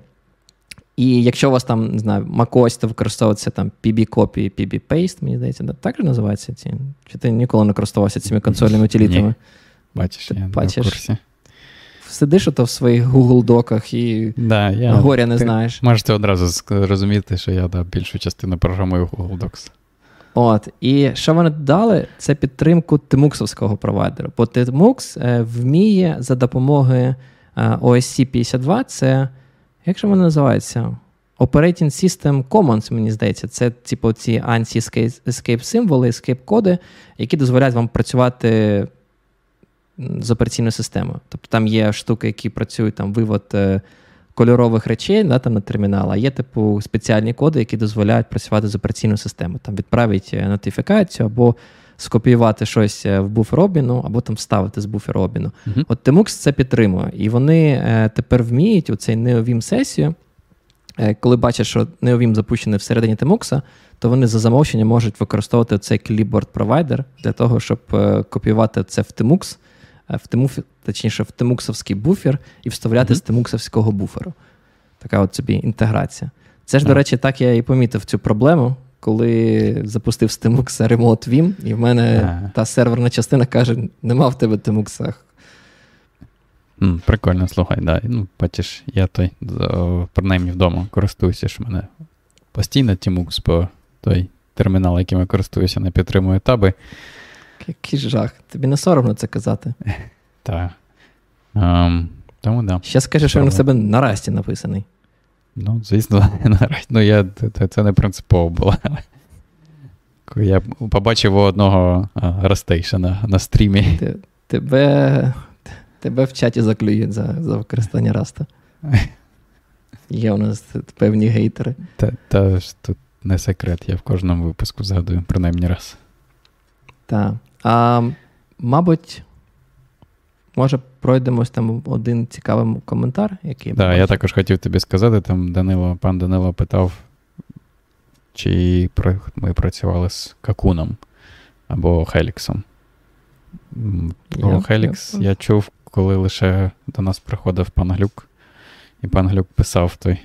І якщо у вас там, не знаю, macOS, то використовується там PB-copy, PB-paste, мені здається, так же називається ці? Чи ти ніколи не користувався цими консольними утилітами? Бачиш, я бачиш. в курсі сидиш ото в своїх Google доках і да, я, горя не ти знаєш. Можете одразу розуміти, що я да, більшу частину програмую Google Docs. От, І що вони дали, це підтримку тимуксовського провайдера. Бо Tmux е, вміє за допомогою OSC 52, це, як же воно називається? Operating System Commons, мені здається, це типу ці ANSI escape символи, escape коди, які дозволяють вам працювати з операційною системою. Тобто там є штуки, які працюють там вивод е, кольорових речей да, там на термінал, а є типу спеціальні коди, які дозволяють працювати з операційною системою. Там відправить е, нотифікацію або скопіювати щось в буфер обміну або там вставити з буфер обміну. Uh-huh. От Temux це підтримує. І вони е, тепер вміють у цей NeoVim сесію. Е, коли бачать, що NeoVim запущений всередині Temux, то вони за замовчення можуть використовувати цей clipboard провайдер для того, щоб е, копіювати це в Temux, в Temux, точніше, в темуксовський буфер і вставляти mm-hmm. з темуксовського буферу. Така от собі інтеграція. Це ж, до речі, так я і помітив цю проблему, коли запустив з Temux Remote Vim, і в мене ага. та серверна частина каже: нема в тебе. Mm, прикольно, слухай, да. Ну, бачиш, я той, принаймні вдома користуюся, що в мене постійно Temux по той термінал, яким я користуюся, не підтримує таби. Який жах. Тобі не соромно це казати. [laughs] Так. Um, тому да. Ще скажи, що він у себе на расті написаний. Ну, звісно, [laughs] наразі. Ну, я, це не принципово було. Я побачив у одного Растейшена на стрімі. Тебе тебе в чаті заклюють за за використання Раста. [laughs] Є у нас певні гейтери. Та, та ж тут не секрет, я в кожному випуску згадую, принаймні раз. Так. А, Мабуть, Може, пройдемось там один цікавий коментар, який. Так, да, я також хотів тобі сказати, там Данило, пан Данило питав, чи ми працювали з Какуном або Хеліксом. Про Хелікс я чув, коли лише до нас приходив пан Глюк, і пан Глюк писав той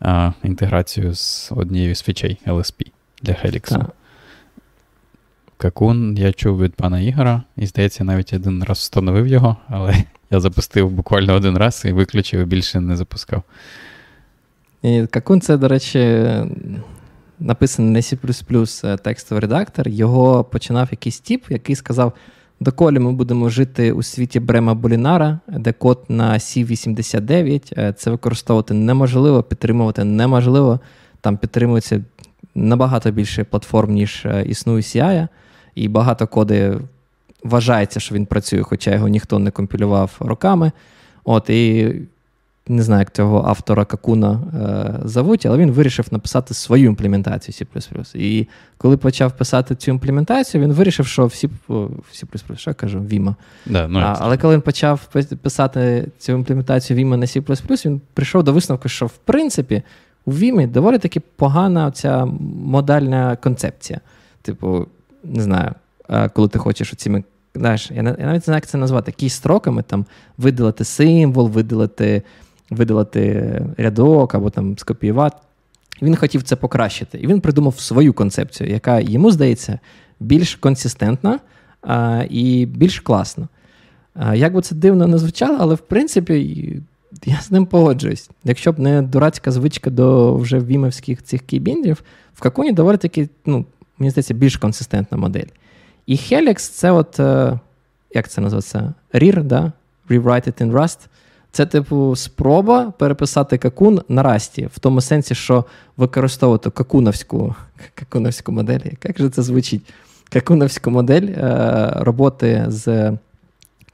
а, інтеграцію з однією з фічей LSP для Хеліксу. Какун я чув від пана Ігора, і здається, навіть один раз встановив його, але я запустив буквально один раз і виключив і більше не запускав. І Какун це, до речі, написаний на C текстовий редактор. Його починав якийсь тіп, який сказав: доколі ми будемо жити у світі Брема Болінара, де код на C89, е, це використовувати неможливо, підтримувати неможливо. Там підтримується набагато більше платформ, ніж е, існує CI і багато коди вважається, що він працює, хоча його ніхто не компілював роками. От, І не знаю, як цього автора Какуна е, зовуть, але він вирішив написати свою імплементацію C. І коли почав писати цю імплементацію, він вирішив, що всі C++, що я кажу, Vima. Да, ну, а, але коли він почав писати цю імплементацію Vima на C, він прийшов до висновку, що в принципі у Vim доволі таки погана ця модальна концепція. Типу, не знаю, коли ти хочеш оціми. Знаєш, я навіть не знаю, як це назвати, якісь строками там видалити символ, видалити видалити рядок або там скопіювати. Він хотів це покращити. І він придумав свою концепцію, яка йому здається більш консистентна а, і більш класна. А, Як би це дивно не звучало, але в принципі я з ним погоджуюсь. Якщо б не дурацька звичка до вже вімовських цих кейбіндів, в какуні доволі таки, ну, мені здається, більш консистентна модель. І Helix це от, е, як це називається? RIR, да? Rewrite it in Rust. Це, типу, спроба переписати какун на расті, в тому сенсі, що використовувати какуновську [laughs] какуновську модель. Як же це звучить? Какуновську модель е, роботи з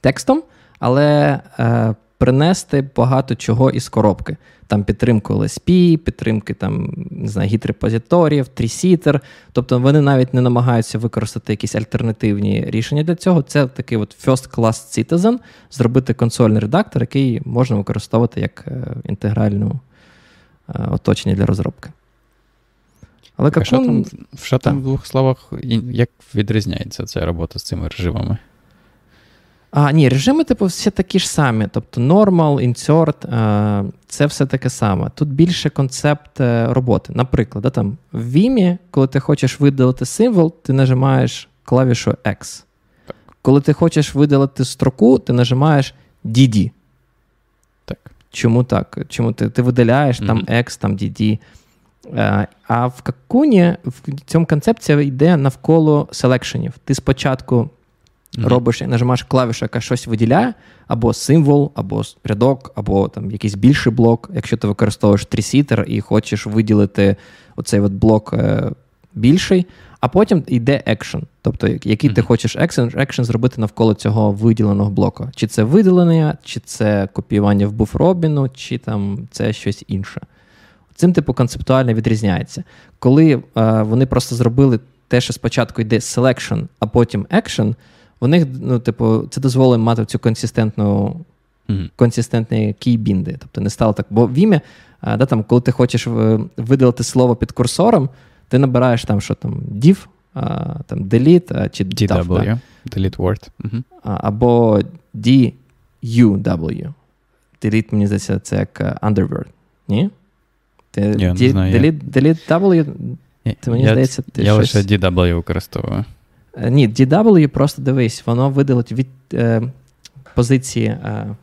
текстом, але е, принести багато чого із коробки. Там підтримку LSP, підтримки там, не знаю, гід-репозиторіїв, трісітер. Тобто вони навіть не намагаються використати якісь альтернативні рішення для цього. Це такий от first class citizen, зробити консольний редактор, який можна використовувати як е, інтегральну е, оточення для розробки. Але а що там, що там в двох словах, як відрізняється ця робота з цими режимами? А, Ні, режими, типу, всі такі ж самі. Тобто normal, insert, е, це все таке саме. Тут більше концепт е, роботи. Наприклад, да, там, в Vim, коли ти хочеш видалити символ, ти нажимаєш клавішу X. Коли ти хочеш видалити строку, ти нажимаєш DD. Так. Чому так? Чому ти ти видаляєш mm-hmm. там X, там DD. Е, а в какуні в цьому концепція йде навколо селекшенів. Ти спочатку mm-hmm. робиш і нажимаєш клавішу, яка щось виділяє, або символ, або рядок, або там якийсь більший блок, якщо ти використовуєш трісітер і хочеш виділити оцей от блок е, більший, а потім йде екшен. Тобто, який mm-hmm. ти хочеш екшен, екшен зробити навколо цього виділеного блоку. Чи це виділення, чи це копіювання в буфробіну, чи там це щось інше. Цим, типу, концептуально відрізняється. Коли е, вони просто зробили те, що спочатку йде selection, а потім action, у них, ну, типу, це дозволить мати цю консистентну mm-hmm. консистентні кейбінди. Тобто не стало так. Бо в ім'я, да, там, коли ти хочеш е, видалити слово під курсором, ти набираєш там, що там div, там delete чи DW, DAF, delete word. Mm-hmm. Або DUW. Delete, мені здається, це як е, underword. Ні? Ти, я D, не знаю, delete, delete W, ти мені я, здається, ти Я щось... лише DW використовую. Е, ні, DW просто дивись, воно видалить від е, позиції. Е,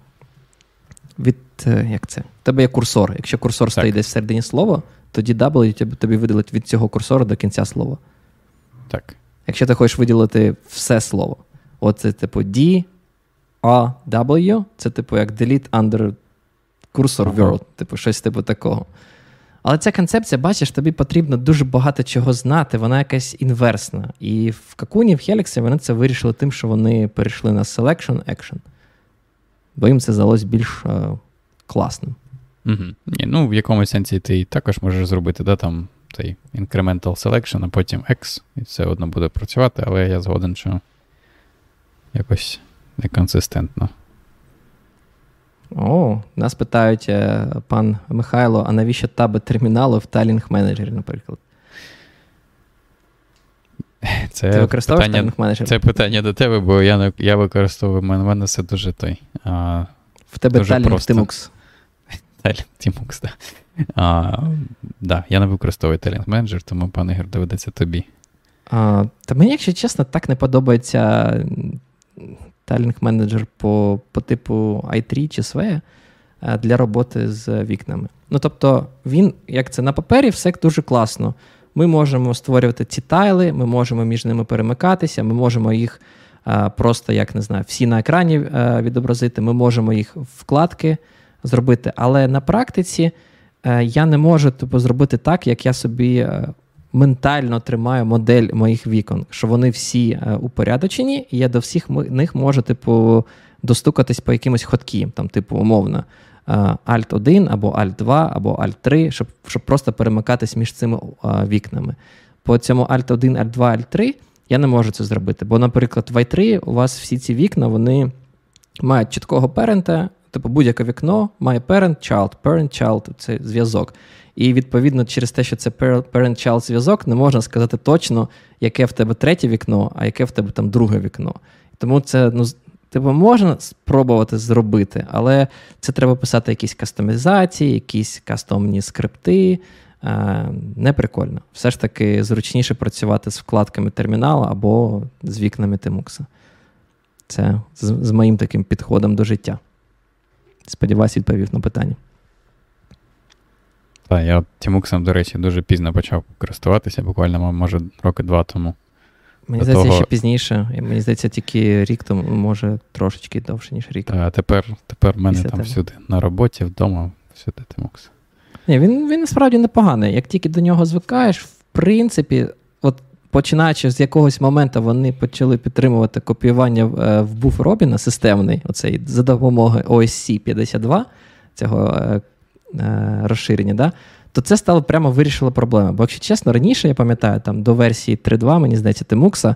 від, е, як це? У тебе є курсор. Якщо курсор так. стоїть десь всередині слова, то DW тобі, тобі видалить від цього курсора до кінця слова. Так. Якщо ти хочеш виділити все слово, оце типу D, A, W, це типу як delete under cursor word, типу щось типу такого. Але ця концепція, бачиш, тобі потрібно дуже багато чого знати, вона якась інверсна. І в Какуні, в Helix вони це вирішили тим, що вони перейшли на selection action. Бо їм це здалось більш е, класним. Угу. Ні, Ну, в якомусь сенсі ти також можеш зробити, да, там цей incremental selection, а потім X, і все одно буде працювати, але я згоден, що якось неконсистентно. О, нас питають, е, пан Михайло, а навіщо таби терміналу в Талінг менеджері, наприклад? Це Ти використовуєш питання, менеджер? Це питання до тебе, бо я не, я використовую в мене все дуже той. А, В тебе Talent Тимукс. Talent Тимукс, так. А, да, я не використовую Talent менеджер, тому, пан Ігор, доведеться тобі. А, Та мені, якщо чесно, так не подобається Talent менеджер по по типу i3 чи SWE для роботи з вікнами. Ну, тобто, він, як це на папері, все дуже класно. Ми можемо створювати ці тайли, ми можемо між ними перемикатися, ми можемо їх а, просто, як не знаю, всі на екрані а, відобразити, ми можемо їх вкладки зробити. Але на практиці а, я не можу тобто, зробити так, як я собі ментально тримаю модель моїх вікон, що вони всі упорядочені, і я до всіх них можу, типу, достукатись по якимось хоткіям, там, типу, умовно. Alt 1 або Alt 2 або Alt 3, щоб щоб просто перемикатись між цими вікнами. По цьому Alt 1, Alt 2, Alt 3 я не можу це зробити. Бо, наприклад, в i3 у вас всі ці вікна вони мають чіткого парента, типу будь-яке вікно має parent, child, parent, child це зв'язок. І відповідно через те, що це parent-child зв'язок, не можна сказати точно, яке в тебе третє вікно, а яке в тебе там друге вікно. Тому це ну, Типу, можна спробувати зробити, але це треба писати якісь кастомізації, якісь кастомні скрипти. Е, не прикольно. Все ж таки зручніше працювати з вкладками терміналу або з вікнами Тимукса. Це з, з моїм таким підходом до життя. Сподіваюсь, відповів на питання. Так, я Тімуксом, до речі, дуже пізно почав користуватися, буквально, може, роки два тому. Мені здається, того... ще пізніше. Мені здається, тільки рік тому, може, трошечки довше, ніж рік. А тепер тепер в мене Після там тебе. всюди на роботі, вдома, всюди Тимокс. Ні, Він він насправді непоганий. Як тільки до нього звикаєш, в принципі, от починаючи з якогось моменту, вони почали підтримувати копіювання е, в буф Робіна системний, оцей за допомогою OSC 52, цього е, розширення. Да? то це стало прямо вирішило проблему. Бо, якщо чесно, раніше я пам'ятаю, там до версії 3.2, мені здається, tmux а,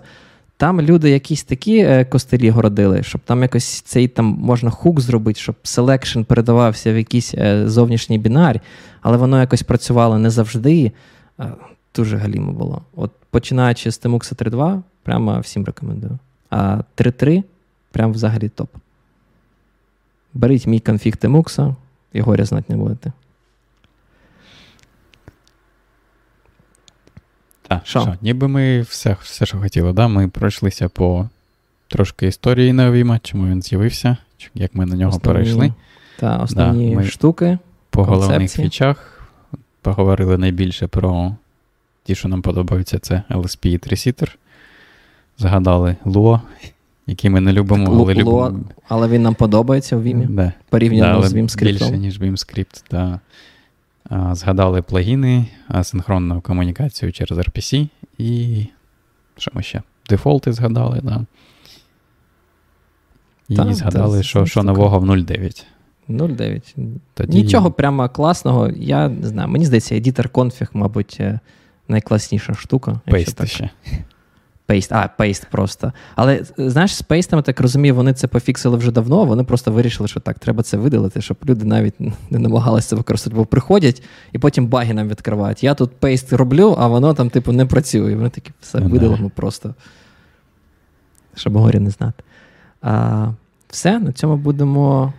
там люди якісь такі е, костилі городили, щоб там якось цей там можна hook зробити, щоб selection передавався в якийсь е, зовнішній бінар, але воно якось працювало не завжди. Е, дуже галімо було. От починаючи з tmux а 3.2, прямо всім рекомендую. А 3.3 прям взагалі топ. Беріть мій конфіг Тимукса, і горя знати не будете. Так, що? що? Ніби ми все, все, що хотіли, да? ми пройшлися по трошки історії Неовіма, чому він з'явився, як ми на нього основні, перейшли. Так, основні да, ми штуки. По концепції. головних фічах поговорили найбільше про ті, що нам подобаються, це LSP і Tresitter. Згадали Lua, який ми не любимо, так, але любимо. Але він нам подобається в Vim, да. порівняно да, з Vim Більше, ніж Vim так. Згадали плагіни, асинхронну комунікацію через RPC і що ми ще? Дефолти згадали, да. І та, згадали, та, що що нового в 0.9. 0.9. Тоді... Нічого прямо класного. Я не знаю, мені здається, editor config, мабуть, е, найкласніша штука. Пейсти ще. Paste, а, paste просто. Але знаєш, з пейстами, так розумію, вони це пофіксили вже давно, вони просто вирішили, що так, треба це видалити, щоб люди навіть не намагалися це використовувати, бо приходять і потім баги нам відкривають. Я тут paste роблю, а воно там, типу, не працює. Вони такі все Ну, видалимо просто. Щоб горя не знати. А, Все, на цьому будемо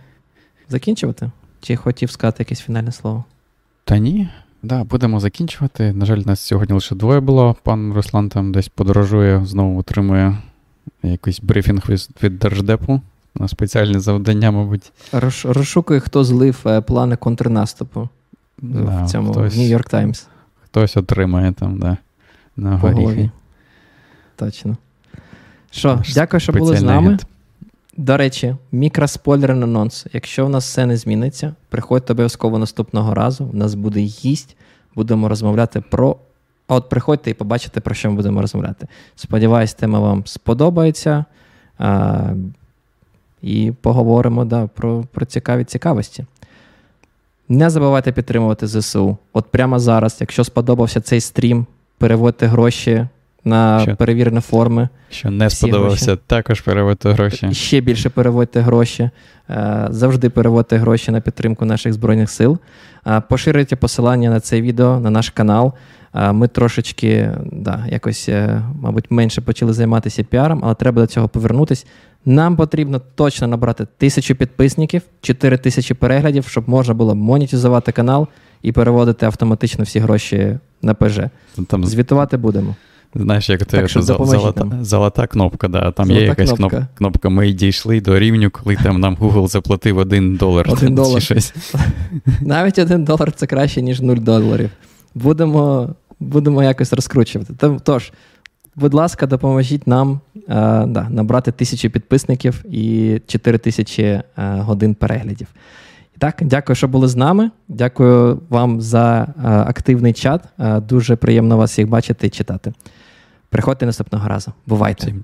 закінчувати. Чи хотів сказати якесь фінальне слово? Та ні. Да, будемо закінчувати. На жаль, нас сьогодні лише двоє було. Пан Руслан там десь подорожує, знову отримує якийсь брифінг від, Держдепу на спеціальне завдання, мабуть. Рош, розшукує, хто злив е, плани контрнаступу Да, в цьому хтось, Нью-Йорк Таймс. хтось отримає там, да, на По горіхи. Точно. Що, дякую, що були з нами. агент. До речі, мікроспойлер анонс. Якщо в нас все не зміниться, приходьте обов'язково наступного разу. У нас буде гість, будемо розмовляти про. А от приходьте і побачите, про що ми будемо розмовляти. Сподіваюсь, тема вам сподобається. А, і поговоримо да, про, про цікаві цікавості. Не забувайте підтримувати ЗСУ. От прямо зараз, якщо сподобався цей стрім, переводьте гроші на Що? перевірені форми. Що не Всі сподобався, гроші. також переводьте гроші. Ще більше переводьте гроші. Е, Завжди переводьте гроші на підтримку наших Збройних сил. Е, Поширюйте посилання на це відео, на наш канал. Е, Ми трошечки, да, якось, мабуть, менше почали займатися піаром, але треба до цього повернутись. Нам потрібно точно набрати тисячу підписників, 4 тисячі переглядів, щоб можна було монетизувати канал і переводити автоматично всі гроші на ПЖ. Там, Звітувати будемо. Знаєш, як це що золота, нам. золота кнопка, да. там Золота є якась кнопка. кнопка. кнопка. Ми дійшли до рівню, коли там нам Google заплатив один долар. Один чи долар. щось. [laughs] Навіть один долар це краще, ніж 0 доларів. Будемо, будемо якось розкручувати. Тож- будь ласка, допоможіть нам е, да, набрати тисячу підписників і 4 тисячі е, годин переглядів. Так, дякую, що були з нами. Дякую вам за е, активний чат. Е, дуже приємно вас всіх бачити і читати. Приходьте наступного разу. Бувайте.